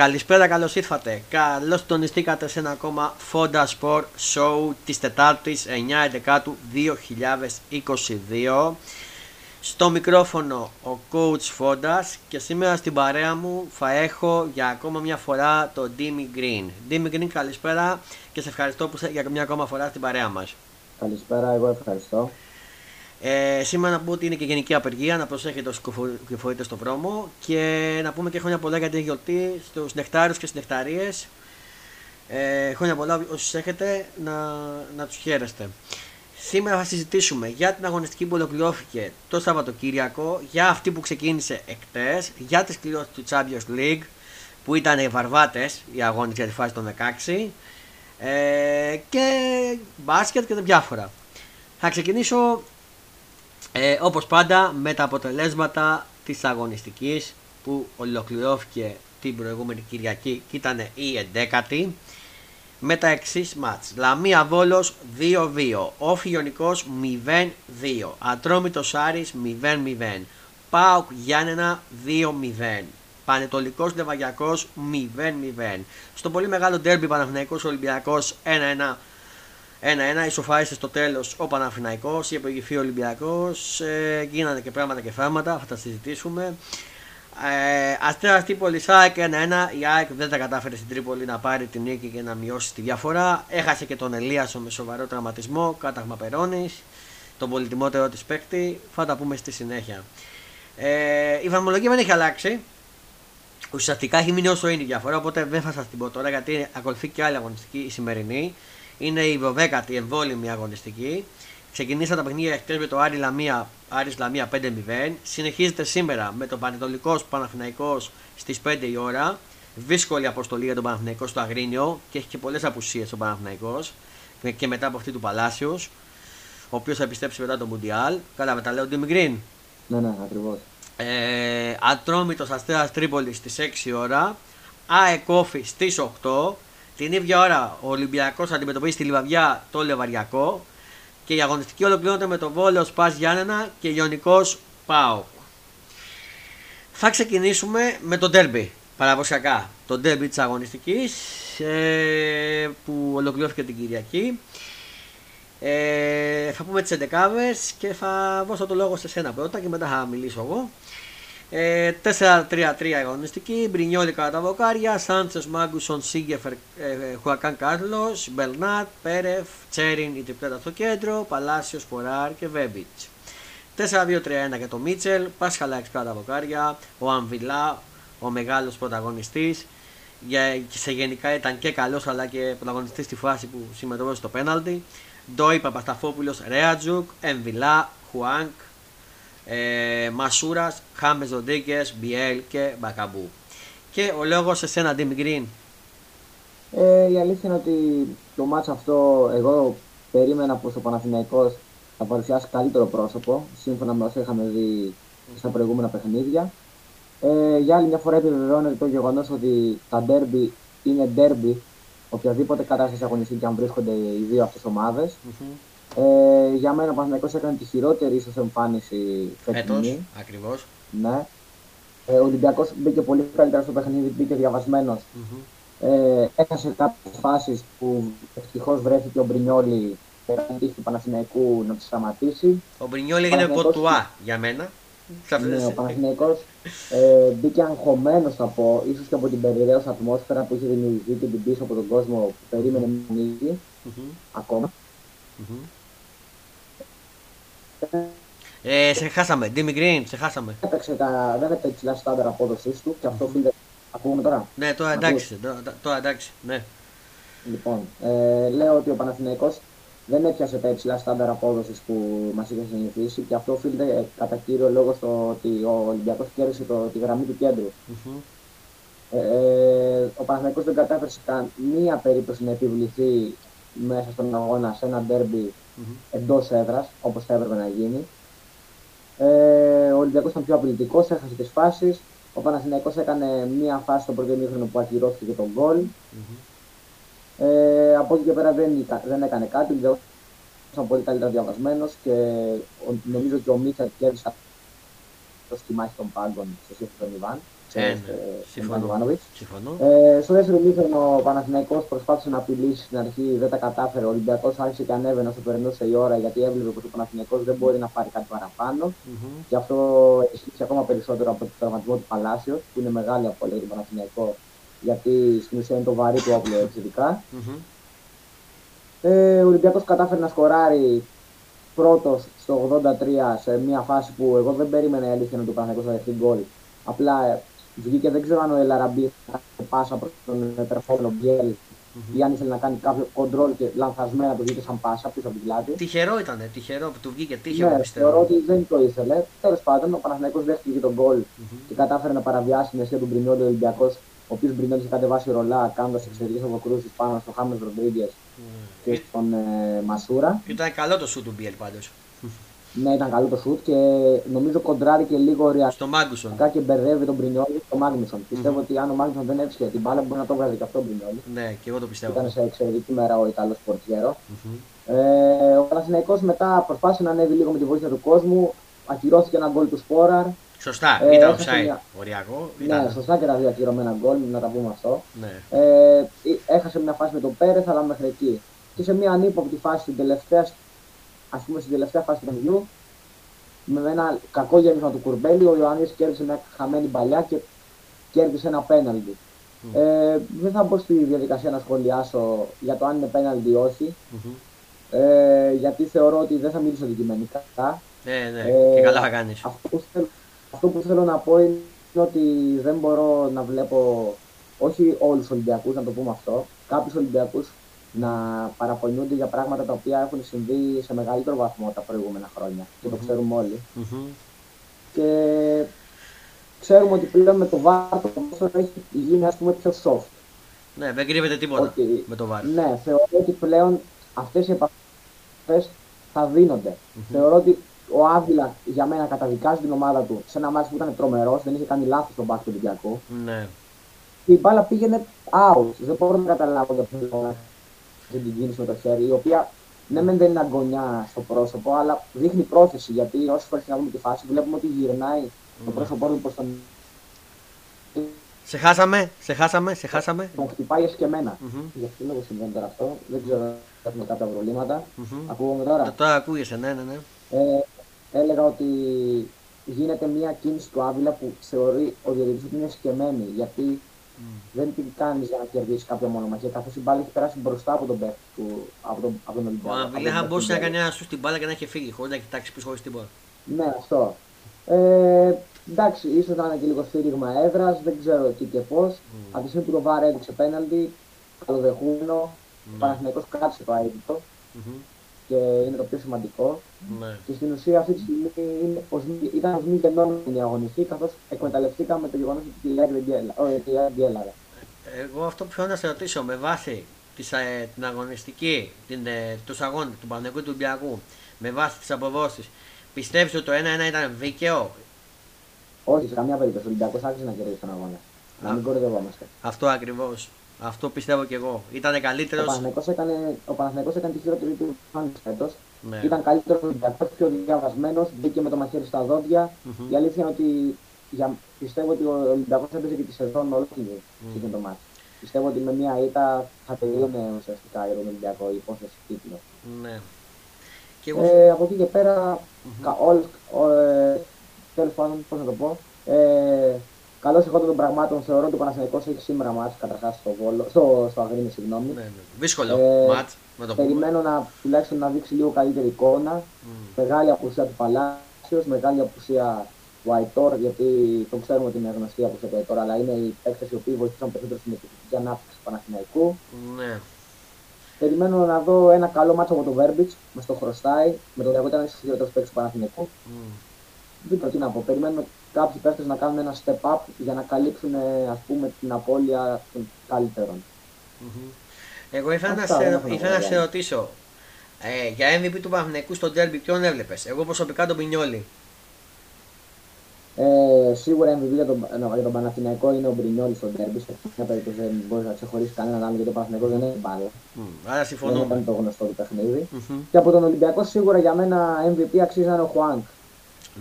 Καλησπέρα, καλώς ήρθατε. Καλώς τονιστήκατε σε ένα ακόμα Fonda Sport Show της Τετάρτης 9 του 2022. Στο μικρόφωνο ο Coach Fondas και σήμερα στην παρέα μου θα έχω για ακόμα μια φορά τον Dimi Green. Dimi Green, καλησπέρα και σε ευχαριστώ που είσαι για μια ακόμα φορά στην παρέα μας. Καλησπέρα, εγώ ευχαριστώ. Ε, σήμερα να πούμε ότι είναι και γενική απεργία, να προσέχετε όσοι κυφορείτε στον δρόμο και να πούμε και χρόνια πολλά για την γιορτή στους νεκτάριους και στις νεκταρίες. Ε, χρόνια πολλά όσοι έχετε να, να τους χαίρεστε. Σήμερα θα συζητήσουμε για την αγωνιστική που ολοκληρώθηκε το Σαββατοκύριακο, για αυτή που ξεκίνησε εκτέ, για τις κληρώσεις του Champions League που ήταν οι βαρβάτες οι αγώνες για τη φάση των 16 ε, και μπάσκετ και τα διάφορα. Θα ξεκινήσω ε, όπως πάντα με τα αποτελέσματα της αγωνιστικής που ολοκληρώθηκε την προηγούμενη Κυριακή και ήταν η 11η με τα εξής μάτς. Λαμία Βόλος 2-2, Όφι Ιωνικός 0-2, Ατρόμητος Άρης 0-0, Πάοκ Γιάννενα 2-0. Πανετολικός Λεβαγιακός 0-0. Στο πολύ μεγάλο ντέρμπι Παναθηναϊκός Ολυμπιακός 1-1 1-1 ισοφάρισε στο τέλος ο Παναθηναϊκός, η επογγυφή Ολυμπιακός. Ε, γίνανε και πράγματα και φάρματα, θα τα συζητήσουμε. Ε, Αστέρα Τρίπολη ΑΕΚ 1-1. Η ΑΕΚ δεν τα κατάφερε στην Τρίπολη να πάρει την νίκη και να μειώσει τη διαφορά. Έχασε και τον Ελίασο με σοβαρό τραυματισμό, κάταγμα Περώνης. Τον πολυτιμότερο της παίκτη. Θα τα πούμε στη συνέχεια. Ε, η βαθμολογία δεν έχει αλλάξει. Ουσιαστικά έχει μείνει όσο είναι η διαφορά, οπότε δεν θα σας την πω τώρα γιατί ακολουθεί και άλλη αγωνιστική η σημερινή. Είναι η 12η εμβόλυμη αγωνιστική. Ξεκινήσαν τα παιχνίδια χτες με το Άρη Λαμία, Άρης Λαμία 5-0. Συνεχίζεται σήμερα με τον Πανετολικός Παναθηναϊκός στις 5 η ώρα. Δύσκολη αποστολή για τον Παναθηναϊκό στο Αγρίνιο και έχει και πολλές απουσίες ο Παναθηναϊκός και μετά από αυτή του Παλάσιος, ο οποίος θα επιστρέψει μετά το Μουντιάλ. Καλά, τα λέω Ντίμι Γκριν; Ναι, ναι, ακριβώς. Ε, Ατρόμητος Αστέρας Τρίπολης στις 6 ώρα. ΑΕΚΟΦΗ στις 8. Την ίδια ώρα ο Ολυμπιακός αντιμετωπίζει στη Λιβαδιά το Λεβαριακό και η αγωνιστική ολοκληρώνεται με το Βόλο Σπα Γιάννενα και Ιωνικό Πάο. Θα ξεκινήσουμε με το ντέρμπι παραδοσιακά. Το ντέρμπι της αγωνιστικής ε, που ολοκληρώθηκε την Κυριακή. Ε, θα πούμε τις 11 και θα δώσω το λόγο σε σένα πρώτα και μετά θα μιλήσω εγώ. 4-3-3 ε, αγωνιστική, Μπρινιόλη κατά τα βοκάρια, Σάντσες, Μάγκουσον, Σίγκεφερ, ε, Χουακάν Κάρλος, Μπερνάτ, Πέρεφ, Τσέριν η τριπλέτα στο κέντρο, Παλάσιος, Φοράρ και Βέμπιτς. 4-2-3-1 για το Μίτσελ, Πάσχαλα κατά τα βοκάρια, ο Αμβιλά, ο μεγάλος πρωταγωνιστής, για, σε γενικά ήταν και καλός αλλά και πρωταγωνιστής στη φάση που συμμετοχούσε στο πέναλτι. Ντόι Παπασταφόπουλος, Ρέατζουκ, Εμβιλά, Χουάνκ, ε, Μασούρας, Χάμες Ροντρίγκες, Μπιέλ και Μπακαμπού. Και ο λόγος σε σένα, Ντίμι Γκριν. Ε, η αλήθεια είναι ότι το μάτσο αυτό εγώ περίμενα πως ο Παναθηναϊκός θα παρουσιάσει καλύτερο πρόσωπο σύμφωνα με όσα είχαμε δει στα προηγούμενα παιχνίδια. Ε, για άλλη μια φορά επιβεβαιώνεται το γεγονός ότι τα ντέρμπι είναι ντέρμπι οποιαδήποτε κατάσταση αγωνιστική αν βρίσκονται οι δύο αυτές ομάδες. Mm-hmm. Ε, για μένα ο Παναθηναϊκός έκανε τη χειρότερη ίσως εμφάνιση φετινή. ακριβώς. Ναι. Ε, ο Ολυμπιακός μπήκε πολύ καλύτερα στο παιχνίδι, μπήκε διαβασμένος. Mm-hmm. Ε, έχασε κάποιες φάσεις που ευτυχώς βρέθηκε ο Μπρινιόλη πέραν τύχη του Παναθηναϊκού να τη σταματήσει. Ο Μπρινιόλη έγινε κοτουά για μένα. Ναι, ο Παναθηναϊκός ε, μπήκε αγχωμένος θα πω, ίσως και από την περιραίωση ατμόσφαιρα που είχε δημιουργηθεί και την πίσω από τον κόσμο που περίμενε να ανοίγει mm-hmm. ακόμα. Mm-hmm. Ε, σε χάσαμε. Ντίμι Γκριν, σε χάσαμε. Έπαιξε τα, δεν έπαιξε ψηλά στάνταρ απόδοσής του και αυτό οφείλεται. Ακούγουμε τώρα. Ναι, τώρα εντάξει. Τώρα, εντάξει ναι. Λοιπόν, ε, λέω ότι ο Παναθηναϊκός δεν έπιασε τα υψηλά στάνταρ απόδοσης που μας είχε συνηθίσει και αυτό οφείλεται κατά κύριο λόγο στο ότι ο Ολυμπιακός κέρδισε το, τη γραμμή του κέντρου. Mm-hmm. Ε, ο Παναθηναϊκός δεν κατάφερε σε καμία περίπτωση να επιβληθεί μέσα στον αγώνα σε ένα ντέρμπι mm-hmm. εντός έδρας, όπως θα έπρεπε να γίνει. Ε, ο Ολυμπιακός ήταν πιο απειλητικός, έχασε τις φάσεις. Ο Παναθηναϊκός έκανε μία φάση στο πρώτο ημίχρονο που ακυρώθηκε τον γκολ. Mm-hmm. Ε, από εκεί και πέρα δεν, δεν έκανε κάτι. ήταν πολύ καλύτερα διαβασμένος και ο, νομίζω και ο Μίτσερ κέρδισε στη μάχη των πάγκων σε σχέση με τον Ιβάν. Ε, ναι. Συμφωνώ. Συμφωνώ. Ε, στο δεύτερο μήχρονο ο Παναθηναϊκός προσπάθησε να απειλήσει στην αρχή, δεν τα κατάφερε. Ο Ολυμπιακός άρχισε και ανέβαινε όσο περνούσε η ώρα γιατί έβλεπε ότι ο Παναθηναϊκός δεν μπορεί να πάρει κάτι παραπάνω. Mm-hmm. Και αυτό ισχύει ακόμα περισσότερο από το τραυματισμό του Παλάσιος, που είναι μεγάλη απώλεια για τον Παναθηναϊκό, γιατί στην ουσία είναι το βαρύ του όπλο εξαιρετικά. Mm-hmm. Ε, ο Ολυμπιακός κατάφερε να σκοράρει πρώτος στο 83 σε μια φάση που εγώ δεν περίμενα η αλήθεια να του Παναθηναϊκός θα δεχτεί γκολ. Απλά βγήκε, δεν ξέρω αν ο Ελαραμπή θα πάσα προς τον επερχόμενο Μπιέλ mm-hmm. ή αν ήθελε να κάνει κάποιο κοντρόλ και λανθασμένα το βγήκε σαν πάσα πίσω από την πλάτη. Τυχερό ήταν, τυχερό που του βγήκε, τυχερό ναι, πιστεύω. Θεωρώ ότι δεν το ήθελε. Τέλος πάντων, ο Παναθηναϊκός δέχτηκε τον γκολ mm-hmm. και κατάφερε να παραβιάσει την αιστεία του Μπρινιόλη Ολυμπιακός, ο οποίος Μπρινιόλη είχε κατεβάσει ρολά κάνοντας εξαιρετικές αποκρούσεις πάνω στο Χάμες Ροντρίγκες mm-hmm. και στον ε, Μασούρα. Ήταν καλό το σου του Μπιέλ πάντως. Ναι, ήταν καλό το σουτ και νομίζω κοντράρει και λίγο ωριακά στο Μάγκουσον. και μπερδεύει τον Μπρινιόλη στο Μάγνουσον. Mm-hmm. Πιστεύω ότι αν ο Μάγνουσον δεν έβρισκε την μπάλα, μπορεί να το βγάζει και αυτό ο Μπρινιόλη. Ναι, και εγώ το πιστεύω. Ήταν σε εξαιρετική μέρα ο Ιταλός Πορτιέρο. Mm-hmm. Ε, ο Παναθυναϊκό μετά προσπάθησε να ανέβει λίγο με τη βοήθεια του κόσμου. Ακυρώθηκε ένα γκολ του Σπόραρ. Σωστά, ε, ήταν offside. Μια... Οριακό. Ναι, ήταν... Ναι, σωστά και τα δύο ακυρωμένα γκολ, να τα πούμε αυτό. Ναι. Ε, έχασε μια φάση με τον Πέρεθ, αλλά μέχρι εκεί. Και σε μια ανύποπτη φάση στην τελευταία, ας πούμε, στην τελευταία φάση του παιχνιδιού, με ένα κακό γέμισμα του Κουρμπέλη, ο Ιωάννης κέρδισε μια χαμένη παλιά και κέρδισε ένα πέναλτι. Mm. Ε, δεν θα μπω στη διαδικασία να σχολιάσω για το αν είναι πέναλτι ή όχι. Mm-hmm. Ε, γιατί θεωρώ ότι δεν θα μιλήσω αντικειμενικά. Ναι, ναι, ε, και καλά θα κάνεις. Αυτό, που θέλω, αυτό που θέλω να πω είναι ότι δεν μπορώ να βλέπω, όχι όλους του Ολυμπιακούς, να το πούμε αυτό, κάποιους Ολυμπιακούς να παραπονιούνται για πράγματα τα οποία έχουν συμβεί σε μεγαλύτερο βαθμό τα προηγούμενα χρόνια και το ξέρουμε όλοι. Και ξέρουμε ότι πλέον με το βάρ το πόσο έχει γίνει ας πούμε πιο soft. Ναι, δεν κρύβεται τίποτα ότι, με το βάρ. Ναι, θεωρώ ότι πλέον αυτές οι επαφές θα δίνονται. Θεωρώ ότι ο Άβυλα για μένα καταδικάζει την ομάδα του σε ένα μάτι που ήταν τρομερός, δεν είχε κάνει λάθος στον μπάσκετ του Ολυμπιακού. Ναι. Και η μπάλα πήγαινε out. Δεν μπορώ να καταλάβω γιατί την κίνηση με το χέρι, η οποία ναι, μεν δεν είναι αγωνιά στο πρόσωπο, αλλά δείχνει πρόθεση. Γιατί όσε φορές να δούμε τη φάση, βλέπουμε ότι γυρνάει το πρόσωπό του προς τον. Σε χάσαμε, σε χάσαμε, σε χάσαμε. Τον χτυπάει εσκεμμένα. Mm-hmm. Γι' αυτό λόγο συμβαίνει τώρα αυτό. Δεν ξέρω αν έχουμε κάποια προβλήματα. Mm-hmm. Ακούγομαι τώρα; Ε, τώρα ακούγεσαι, ναι, ναι, ναι. Ε, έλεγα ότι γίνεται μια κίνηση του Άβυλα που θεωρεί ο διαιτητή ότι είναι σκεμμένη. Γιατί δεν την κάνεις για να κερδίσεις κάποια μονομαχία. Καθώς η μπάλα έχει περάσει μπροστά από τον παίκτη του από τον, από τον Ολυμπιακό. Ο Αβιλέχα μπορούσε να κάνει ένα σου την μπάλα και να έχει φύγει χωρίς να κοιτάξει πίσω χωρίς τίποτα. Ναι, αυτό. Ε, εντάξει, ίσως να είναι και λίγο σφύριγμα έδρας, δεν ξέρω τι και πώς. Mm. Από τη στιγμή που το Βάρ έδειξε πέναλτι, καλοδεχούμενο. Mm. Ο Παναθηναϊκός κράτησε το αίτητο. Mm-hmm και είναι το πιο σημαντικό. Ναι. Και στην ουσία αυτή τη στιγμή είναι ως, ήταν ω μη γεννόμενη αγωνιστή, καθώς εκμεταλλευτήκαμε το γεγονός ότι η δεν διέλαβε. Εγώ αυτό που θέλω να σε ρωτήσω με βάση της, ε, την αγωνιστική, την, ε, τους αγώνες του Παναγικού του Ολυμπιακού, με βάση τις αποδόσεις, πιστεύεις ότι το 1-1 ήταν δίκαιο; Όχι, σε καμία περίπτωση. Ο Ολυμπιακός άρχισε να κερδίσει τον αγώνα. Να μην κορυδευόμαστε. Αυτό ακριβώς. Αυτό πιστεύω και εγώ. Ήταν καλύτερος. Ο Παναθηναϊκός έκανε, τη χειρότερη του φάνη φέτος. Ναι. Ήταν καλύτερο Ολυμπιακό, πιο διαβασμένος, μπήκε με το μαχαίρι στα δόντια. Mm-hmm. Η αλήθεια είναι ότι για, πιστεύω ότι ο Ολυμπιακός έπαιζε και τη σεζόν ολόκληρη mm. σε το μάτι. Πιστεύω ότι με μια ήττα θα τελείωνε ουσιαστικά για τον Ολυμπιακό η υπόθεση τίτλο. Ναι. Και εγώ... ε, από εκεί και πέρα, mm-hmm. ε, τέλος πάντων, πώς να το πω, ε, Καλώς εχόντων των πραγμάτων θεωρώ ότι ο Παναθηναϊκός έχει σήμερα μάτς καταρχάς στο, Βόλο, στο, στο Αγρίνη. Συγγνώμη. Ναι, ναι. Δύσκολο ε, μάτς. Με το περιμένω να τουλάχιστον να δείξει λίγο καλύτερη εικόνα. Mm. Μεγάλη απουσία του Παλάσιος, μεγάλη απουσία του Αϊτόρ, γιατί το ξέρουμε ότι είναι γνωστή απουσία του Αϊτόρ, αλλά είναι οι παίκτε οι οποίοι βοηθήσαν περισσότερο στην επιθετική ανάπτυξη του Παναθηναϊκού. Ναι. Περιμένω να δω ένα καλό μάτσο από τον Βέρμπιτς, μα το χρωστάει, με τον οποίο ήταν ένας χειρότερο παίκτης του Παναθηναϊκού. Mm. Δεν ξέρω τι να πω. Περιμένω κάποιοι παίχτε να κάνουν ένα step up για να καλύψουν ας πούμε, την απώλεια των καλύτερων. Mm-hmm. Εγώ ήθελα, να, σε, ήθελα να σε ρωτήσω ε, για MVP του Παναθηναϊκού στο Derby ποιον έβλεπες; Εγώ προσωπικά τον Πινιόλη. Ε, σίγουρα MVP για τον, για τον Παναθηναϊκό είναι ο Μπρινιόλη στο Ντέρμπι. Σε μια περίπτωση δεν μπορείς να ξεχωρίσεις κανέναν άλλο γιατί ο Παναθηναϊκός δεν έχει μπάλα. Mm, άρα συμφωνώ. Δεν ήταν το γνωστό του παιχνίδι. Mm-hmm. Και από τον Ολυμπιακό σίγουρα για μένα MVP αξίζει να είναι ο Χουάνκ.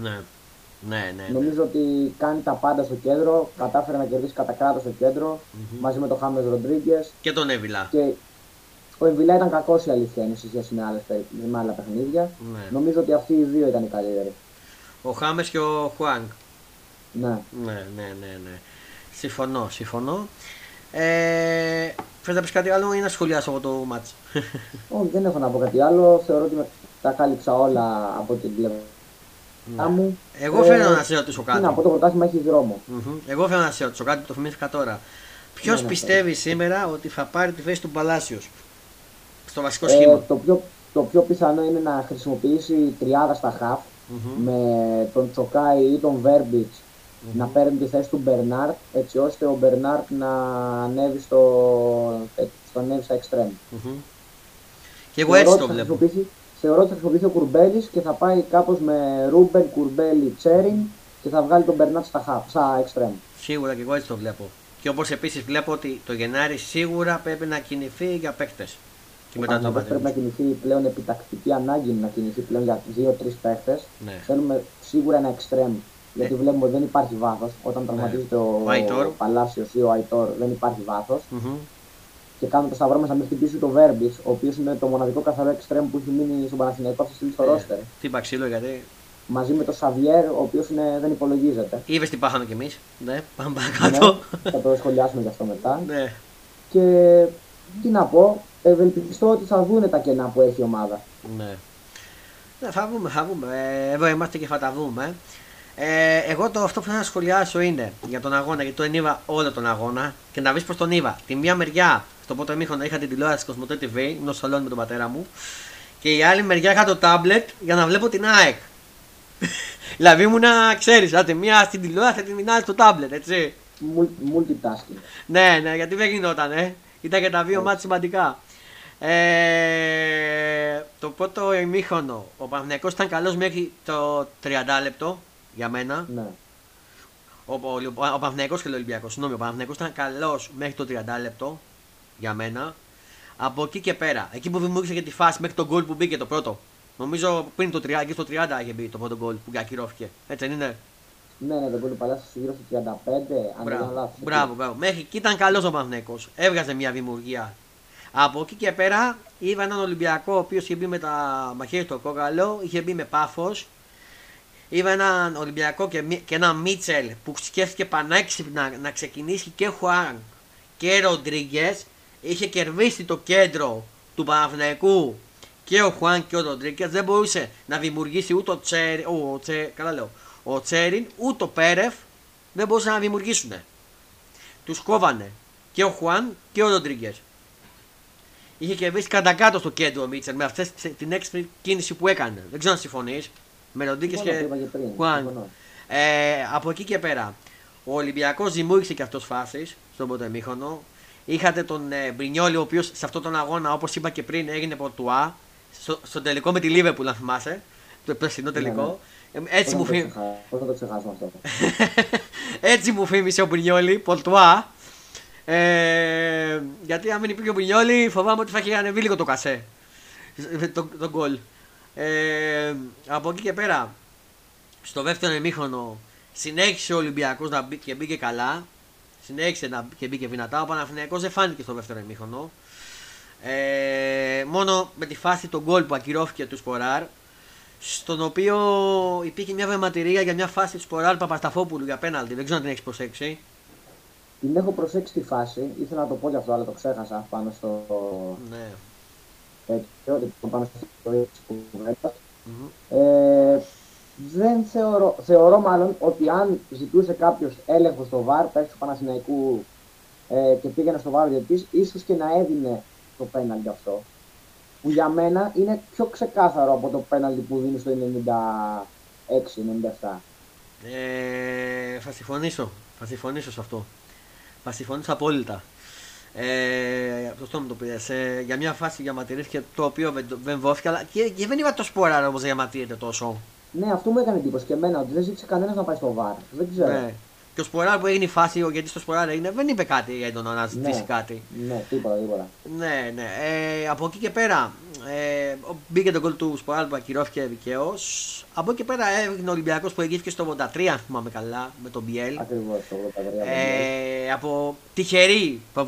Ναι. Ναι, ναι, ναι. Νομίζω ότι κάνει τα πάντα στο κέντρο. Κατάφερε να κερδίσει κατά κράτος στο κέντρο mm-hmm. μαζί με τον Χάμες Ροντρίγκες. Και τον Εύηλα. Και ο Εμβιλά ήταν κακός η αλήθεια είναι σε σχέση με, άλλες, με άλλα παιχνίδια. Ναι. Νομίζω ότι αυτοί οι δύο ήταν οι καλύτεροι. Ο Χάμες και ο Χουάνγκ. Ναι. ναι. Ναι, ναι, ναι, Συμφωνώ, συμφωνώ. Ε, Θες να πεις κάτι άλλο ή να σχολιάσω εγώ το μάτς; Όχι, δεν έχω να πω κάτι άλλο. Θεωρώ ότι τα κάλυψα όλα από την πλευρά ναι. Μου. Εγώ ε, να σε ρωτήσω κάτι. από το πρωτάθλημα έχει δρόμο. Mm-hmm. Εγώ θέλω να σε ρωτήσω κάτι που το θυμήθηκα τώρα. Ποιο ναι, ναι, πιστεύει σήμερα ότι θα πάρει τη θέση του Παλάσιο στο βασικό ε, σχήμα. το, πιο, το πιο πιθανό είναι να χρησιμοποιήσει τριάδα στα χαφ με τον Τσοκάη ή τον βερμπιτ να παίρνει τη θέση του Μπερνάτ έτσι ώστε ο Μπερνάτ να ανέβει στο, στο ανέβει στα εξτρέμ. Και εγώ έτσι το βλέπω. Θεωρώ ότι θα χρησιμοποιήσει ο Κουρμπέλης και θα πάει κάπως με Ρούμπεν, Κουρμπέλη, Τσέριν και θα βγάλει τον Μπερνάτ στα, χαφ, στα εξτρέμ. Σίγουρα και εγώ έτσι το βλέπω. Και όπως επίσης βλέπω ότι το Γενάρη σίγουρα πρέπει να κινηθεί για παίκτες. Και μετά το πρέπει να κινηθεί πλέον επιτακτική ανάγκη να κινηθεί πλέον για δύο-τρεις παίχτες. Ναι. Θέλουμε σίγουρα ένα εξτρέμ. Γιατί ναι. βλέπουμε ότι δεν υπάρχει βάθος. Όταν ναι. τραυματίζεται ο, ο Παλάσιος ή ο Αϊτόρ, δεν υπάρχει βάθος. Mm-hmm. Και κάνουμε το σταυρό μα να μην χτυπήσει το Βέρμπιτ, ο οποίος είναι το μοναδικό καθαρό εξτρέμ που έχει μείνει στον Παναθηναϊκό αυτή τη στο ναι. ρόστερ. Τι ξύλο γιατί. Μαζί με το Σαβιέρ, ο οποίος δεν υπολογίζεται. Είδες τι πάχαμε κι εμείς. Ναι, πάμε παρακάτω. Ναι, θα το σχολιάσουμε γι' αυτό μετά. Ναι. Και τι να πω, ευελπιστώ ότι θα δούνε τα κενά που έχει η ομάδα. Ναι. ναι θα δούμε, θα δούμε. Ε, εδώ είμαστε και θα τα δούμε. Ε, εγώ το αυτό που θέλω να σχολιάσω είναι για τον αγώνα, γιατί τον είδα όλο τον αγώνα και να βρει πώ τον είδα. Τη μία μεριά, στο πρώτο μήχρονο είχα την τηλεόραση Κοσμοτέ TV, ήμουν στο σαλόνι με τον πατέρα μου. Και η άλλη μεριά είχα το τάμπλετ για να βλέπω την ΑΕΚ. δηλαδή ήμουν να ξέρεις, τη μία στην τηλεόραση, την άλλη στο τάμπλετ, έτσι. Multitasking. ναι, ναι, γιατί δεν γινόταν, ε. Ήταν και τα δύο μάτια σημαντικά. Ε, το πρώτο ημίχρονο, ο Παναθηναϊκός ήταν καλός μέχρι το 30 λεπτό για μένα. Ναι. Ο, ο, ο, ο Παναθηναϊκός και ο Ολυμπιακός, συγγνώμη, ο Παναθηναϊκός ήταν καλός μέχρι το 30 λεπτό για μένα. Από εκεί και πέρα, εκεί που δημιούργησε και τη φάση μέχρι τον γκολ που μπήκε το πρώτο. Νομίζω πριν το 30, εκεί στο 30 είχε μπει το πρώτο γκολ που ακυρώθηκε. Έτσι δεν είναι; Ναι, ναι, τον γκολ του γύρω στο 35, αν δεν λάθος. Μπράβο, μπράβο. Μέχρι εκεί ήταν καλός ο Παναθηναϊκός. Έβγαζε μια δημιουργία από εκεί και πέρα είδα έναν Ολυμπιακό ο οποίος είχε μπει με τα μαχαίρια στο κόκαλο, είχε μπει με πάθο. Είδα έναν Ολυμπιακό και, και έναν Μίτσελ που σκέφτηκε πανέξυπνα να ξεκινήσει και Χουάν και Ροντρίγκες. Είχε κερδίσει το κέντρο του Παναθηναϊκού και ο Χουάν και ο Ροντρίγκες. Δεν μπορούσε να δημιουργήσει ούτε ο, Τσέρι, ο, Τσέ, καλά λέω, ο Τσέριν ούτε ο Πέρεφ. Δεν μπορούσαν να δημιουργήσουν. Τους κόβανε και ο Χουάν και ο Ροντρίγκες είχε κερδίσει κατά κάτω στο κέντρο ο Μίτσελ με αυτή την έξυπνη κίνηση που έκανε. Δεν ξέρω αν συμφωνείς. Με Ροντίκε και Χουάν. Ε, από εκεί και πέρα, ο Ολυμπιακός δημιούργησε και αυτός φάσεις στον πρώτο εμίχρονο. Είχατε τον ε, Μπρινιόλη, ο οποίος σε αυτόν τον αγώνα, όπως είπα και πριν, έγινε πορτουά. Στο, στο τελικό με τη Λίβεπουλ, να θυμάσαι. Το περσινό τελικό. Ναι, ναι. Έτσι, μου φή... αυτό. Έτσι μου φήμισε ο Μπρινιόλη, πορτουά. Ε, γιατί αν δεν υπήρχε ο Μπινιόλη, φοβάμαι ότι θα είχε ανεβεί λίγο το κασέ. Το, το γκολ. Ε, από εκεί και πέρα, στο δεύτερο ημίχρονο, συνέχισε ο Ολυμπιακός να μπει και μπήκε καλά. Συνέχισε να και μπήκε δυνατά. Ο Παναθηναϊκός δεν φάνηκε στο δεύτερο ημίχρονο. Ε, μόνο με τη φάση τον γκολ που ακυρώθηκε του Σποράρ, στον οποίο υπήρχε μια βεματηρία για μια φάση του Σποράρ Παπασταφόπουλου για πέναλτι. Δεν ξέρω αν την έχεις προσέξει. Την έχω προσέξει τη φάση, ήθελα να το πω για αυτό, αλλά το ξέχασα πάνω στο. Ναι. Τέτοιο, πάνω στο ιστορία τη κουβέντα. Ε, δεν θεωρώ, θεωρώ μάλλον ότι αν ζητούσε κάποιος έλεγχο στο βαρ, πέρσι του Παναθηναϊκού ε, και πήγαινε στο βαρ γιατί ίσως και να έδινε το πέναλτι αυτό. Που για μένα είναι πιο ξεκάθαρο από το πέναλτι που δίνει στο 96-97. Ε, θα συμφωνήσω. Θα συμφωνήσω σε αυτό. Θα συμφωνήσω απόλυτα. Ε, σωστό μου το πήρες. Ε, για μια φάση διαμαρτυρήθηκε το οποίο δεν, δεν αλλά και, και δεν είπα το σπόρα όμως διαμαρτύρεται τόσο. Ναι, αυτό μου έκανε εντύπωση και εμένα ότι δεν ζήτησε κανένας να πάει στο βαρ. Δεν ξέρω. Ναι. Και ο Σποράρ που έγινε η φάση, γιατί στο Σποράρ έγινε, δεν είπε κάτι έντονο να ζητήσει Ναι. κάτι. Ναι, τίποτα, τίποτα. Ναι, ναι. Ε, από εκεί και πέρα ε, μπήκε το γκολ του Σποράλ που ακυρώθηκε δικαίως. Από εκεί και πέρα έγινε ο Ολυμπιακός που εγγύθηκε στο 83, αν θυμάμαι καλά, με τον Μπιέλ. Ακριβώς το 83. Ε, από τυχερή πα-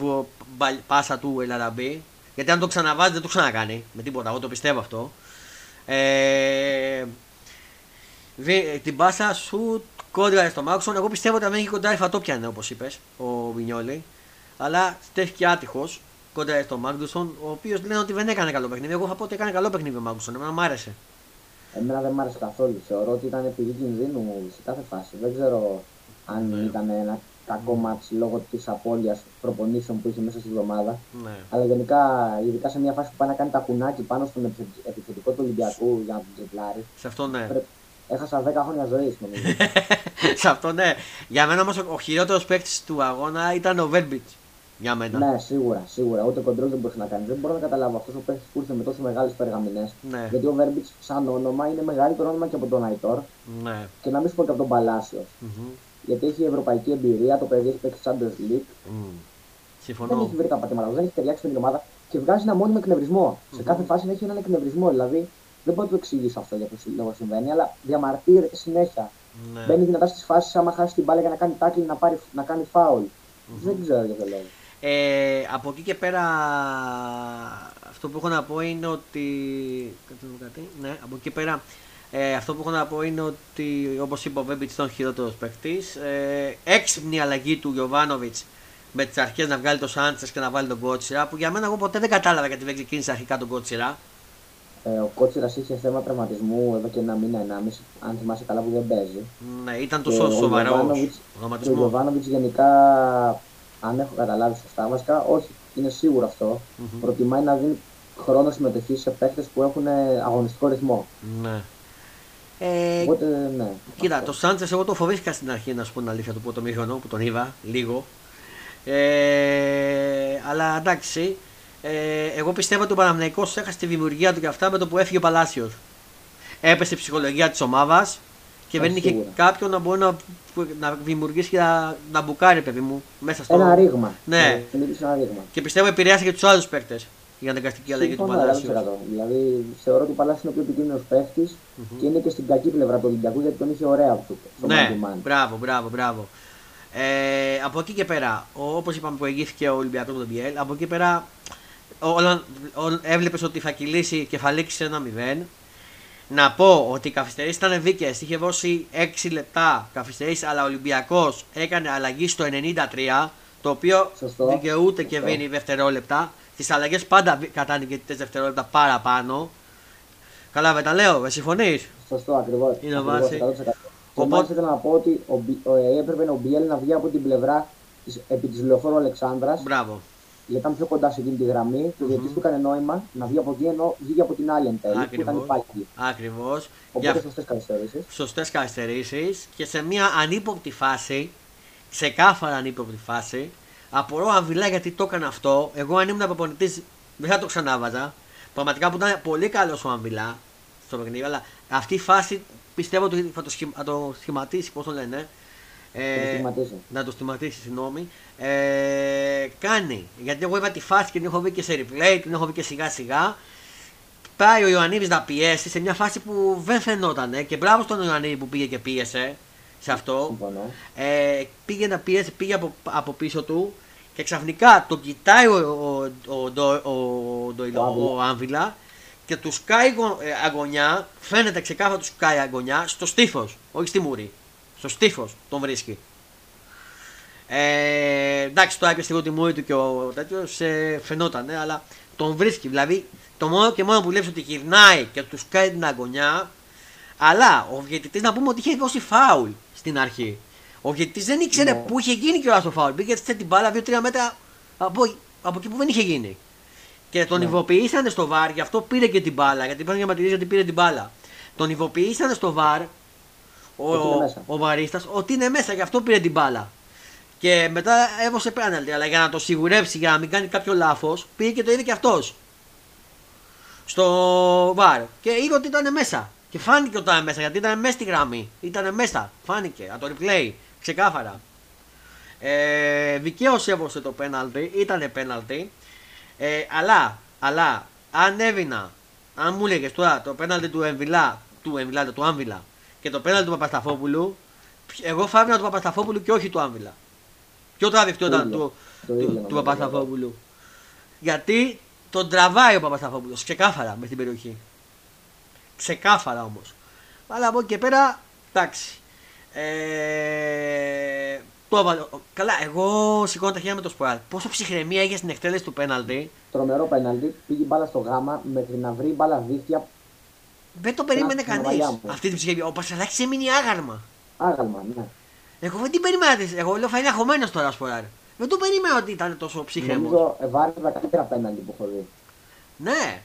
πα- πάσα του Ελαραμπή. Γιατί αν το ξαναβάζει δεν το ξανακάνει με τίποτα. Εγώ το πιστεύω αυτό. Ε, δι- την πάσα σου κόντρα στο Μάξον. Εγώ πιστεύω ότι αν δεν είχε κοντάρει θα το πιάνε όπως είπες ο Βινιόλη. Αλλά στέθηκε άτυχος κόντρα στο Μάγνουσον, ο οποίος λένε ότι δεν έκανε καλό παιχνίδι. Εγώ θα πω ότι έκανε καλό παιχνίδι ο Μάγνουσον. Εμένα μου άρεσε. Εμένα δεν μ' άρεσε καθόλου. Θεωρώ ότι ήταν πηγή κινδύνου σε κάθε φάση. Δεν ξέρω αν Ναι. ήταν ένα κακό μάτς λόγω της απώλειας προπονήσεων που είχε μέσα στη εβδομάδα. Ναι. Αλλά γενικά, ειδικά σε μια φάση που πάει να κάνει τα κουνάκι πάνω στον επιθε- επιθετικό του Ολυμπιακού για να τον τζετλάρει, Σε αυτό ναι. Πρέπει- έχασα 10 χρόνια ζωής νομίζω. Σε αυτό ναι. Για μένα όμως ο, ο χειρότερος παίκτης του αγώνα ήταν ο Βέρμπιτς. Για μένα. ναι, σίγουρα, σίγουρα. Ούτε κοντρόλ δεν μπορούσε να κάνεις. Δεν μπορώ να καταλάβω αυτός ο παίκτης που ήρθε με τόσο μεγάλε περγαμηνές. Ναι. Γιατί ο Βέρμπιτς, σαν όνομα, είναι μεγαλύτερο όνομα και από τον Αϊτόρ Ναι. και να μην σου πω και από τον Παλάσιος. Μμμ. Γιατί έχει ευρωπαϊκή εμπειρία, το παιδί έχει παίξει Champions League. Μμ. Δεν Συμφωνώ. έχει βρει τα πατήματα του, δεν έχει ταιριάξει με την ομάδα και βγάζει ένα μόνιμο εκνευρισμό. Σε κάθε φάση έχει έναν εκνευρισμό. Δηλαδή δεν μπορώ να το εξηγήσω αυτό για ποιο λόγο συμβαίνει, αλλά διαμαρτύρεται συνέχεια. Ναι. Μπαίνει δυνατά στις φάσεις άμα χάσει την μπάλα για να κάνει τάκλι να, πάρει, να κάνει φάουλ. Δεν ξέρω για ποιο λόγο. Ε, από εκεί και πέρα αυτό που έχω να πω είναι ότι κάτι, να πω κάτι. Ναι, από εκεί και πέρα ε, αυτό που έχω να πω είναι ότι όπως είπε ο Βέμπιτς ήταν ο χειρότερος παίκτης ε, έξυπνη αλλαγή του Γιωβάνοβιτς με τις αρχές να βγάλει το Σάντσες και να βάλει τον Κότσιρα που για μένα εγώ ποτέ δεν κατάλαβα γιατί δεν ξεκίνησε αρχικά τον Κότσιρα Ε, ο Κότσιρας είχε θέμα τραυματισμού εδώ και ένα μήνα, ενάμιση, αν θυμάσαι καλά, που δεν παίζει. ναι, ήταν Και τόσο ο σοβαρός Γιωβάνοβιτς- Και ο ονοματισμό Γιωβάνοβιτς γενικά, αν έχω καταλάβει σωστά, βασικά όχι, είναι σίγουρο αυτό. Μμμ. Προτιμάει να δίνει χρόνο συμμετοχής σε παίχτε που έχουν αγωνιστικό ρυθμό. ναι. Ε, Οπότε, ναι. Κοίτα, αυτό. το Σάντσες εγώ το φοβήθηκα στην αρχή να σου πω την αλήθεια του πρώτο μήχρονο που τον είδα λίγο. Ε, αλλά εντάξει, ε, εγώ πιστεύω ότι ο Παναμναϊκός έχασε τη δημιουργία του και αυτά με το που έφυγε ο Παλάσιος. Έπεσε η ψυχολογία της ομάδας και Ε, δεν είχε σίγουρα. κάποιον να μπορεί να, να δημιουργήσει και να, να μπουκάρει, παιδί μου, μέσα στο. Ένα ρήγμα. Ναι. Ε, δημιούργησε ένα ρήγμα. Και πιστεύω επηρεάσει και τους άλλους παίκτες για την καστική αλλαγή του Συμφωνώ, Παλάσιος. 100%. Δηλαδή, θεωρώ ότι ο Παλάσιος είναι ο πιο επικίνδυνος παίχτη και είναι και στην κακή πλευρά του Ολυμπιακού γιατί τον είχε ωραία του. στο Ναι, man to man. μπράβο, μπράβο, μπράβο. Ε, από εκεί και πέρα, όπως είπαμε που εγγύθηκε ο Ολυμπιακός με τον Biel, από εκεί και πέρα όλα, έβλεπες ότι θα κυλήσει και θα λήξει ένα 0. Να πω ότι οι καθυστερήσεις ήταν δίκαιες. Είχε δώσει 6 λεπτά καθυστερήσεις, αλλά ο Ολυμπιακός έκανε αλλαγή στο 93, το οποίο Σωστό. δικαιούται και Σωστό. δίνει δευτερόλεπτα. Στι αλλαγές πάντα κατάνηκε 4 δευτερόλεπτα παραπάνω. Καλά, δεν τα λέω, δεν συμφωνείς; Σωστό, ακριβώς. Είναι βάση. Και Οπότε- μάλιστα ήθελα να πω ότι ο, Μπι- ο, ε, έπρεπε ο Μπιέλ να βγει από την πλευρά της, επί της λεωφόρου Αλεξάνδρας, Μπράβο. Γιατί ήταν πιο κοντά σε εκείνη τη γραμμή. Και ο διαιτητή του έκανε νόημα να βγει από εκεί ενώ βγήκε από την άλλη εν τέλει, που ήταν Ακριβώς. υπάλληλη. Ακριβώς. Οπότε σωστές καθυστερήσεις. σωστές καθυστερήσεις και σε μια ανύποπτη φάση, ξεκάθαρα ανύποπτη φάση, απορώ αν βιλά γιατί το έκανε αυτό. Εγώ αν ήμουν προπονητή δεν θα το ξανάβαζα. Πραγματικά που ήταν πολύ καλός ο Αμβιλά στο παιχνίδι, αλλά αυτή η φάση πιστεύω ότι θα το, σχημα- θα το σχηματίσει, πώς το λένε. Ε, το στιγματίσει. να το στιγματίσει, συγγνώμη. Ε, κάνει. Γιατί εγώ είπα τη φάση και την έχω δει και σε replay, την έχω δει και σιγά σιγά. Πάει ο Ιωαννίδης να πιέσει σε μια φάση που δεν φαινόταν και μπράβο στον Ιωαννίδη που πήγε και πίεσε σε αυτό. Συμφωνώ. Ε, πήγε να πιέσει, πήγε από, από πίσω του και ξαφνικά το κοιτάει ο, ο, ο, Ντο- ο, Ντοιλο- Ο Άμβιλα. ο Άμβιλα και του σκάει γο- ε, αγωνιά, φαίνεται ξεκάθαρα του σκάει αγωνιά στο στήθος, όχι στη μούρη. Στο στήθο τον βρίσκει. Ε, εντάξει, το έπιασε λίγο τη μούρη του και ο τέτοιος ε, φαινόταν, αλλά τον βρίσκει. Δηλαδή, το μόνο και μόνο που βλέπεις ότι γυρνάει και τους σκάει την αγωνιά, αλλά ο διαιτητής να πούμε ότι είχε δώσει φάουλ στην αρχή. Ο διαιτητής δεν ήξερε Ναι. πού είχε γίνει και ο το φάουλ. Πήγε σε την μπάλα 2-3 μέτρα από, από εκεί που δεν είχε γίνει. Και τον Ναι. ειδοποιήσανε στο βαρ, γι' αυτό πήρε και την μπάλα. Γιατί είπαν για ματιρίζει ότι πήρε την μπάλα. Τον ειδοποιήσανε στο βαρ ο, Ότι είναι μέσα. ο βαρίστας ότι είναι μέσα, γι' αυτό πήρε την μπάλα. Και μετά έβωσε πέναλτι, αλλά για να το σιγουρέψει, για να μην κάνει κάποιο λάθος, πήγε και το είδε και αυτός. Στο βαρ. Και είδε ότι ήταν μέσα. Και φάνηκε ότι ήταν μέσα γιατί ήταν μέσα στη γραμμή. Ήταν μέσα. Φάνηκε από το replay. Ξεκάθαρα. Ε, Δικαίως έβωσε το πέναλτι. Ήταν πέναλτι. Ε, αλλά, αλλά αν έβηνα, αν μου έλεγες τώρα το πέναλτι του Εμβιλά, του Εμβιλά, του Άμβιλα και το πέναλτι του Παπασταφόπουλου, εγώ θα έβηνα του Παπασταφόπουλου και όχι του Άμβιλα. Ποιο τραβηχτό ήταν του, του, του Παπασταφόπουλου. Γιατί τον τραβάει ο Παπασταφόπουλο ξεκάθαρα με την περιοχή. Ξεκάθαρα όμως. Αλλά από εκεί και πέρα, εντάξει. Ε, το Καλά, εγώ σηκώνω τα χέρια με το σποράλ. Πόσο ψυχραιμία είχε στην εκτέλεση του πέναλτι. Τρομερό πέναλτι. Πήγε μπάλα στο γάμα μέχρι να βρει μπάλα δίχτυα. Δεν το περίμενε κανείς. Αυτή την ψυχραιμία. Ο Πασαλάκης έμεινε άγαλμα. Άγαλμα, ναι. Εγώ δεν την περίμενα. Εγώ λέω θα είναι αγχωμένος τώρα σποράλ. Δεν το περίμενα ότι ήταν τόσο ψύχρεμος. Νομίζω βάρει τα καλύτερα πέναλτι που έχω δει. Ναι,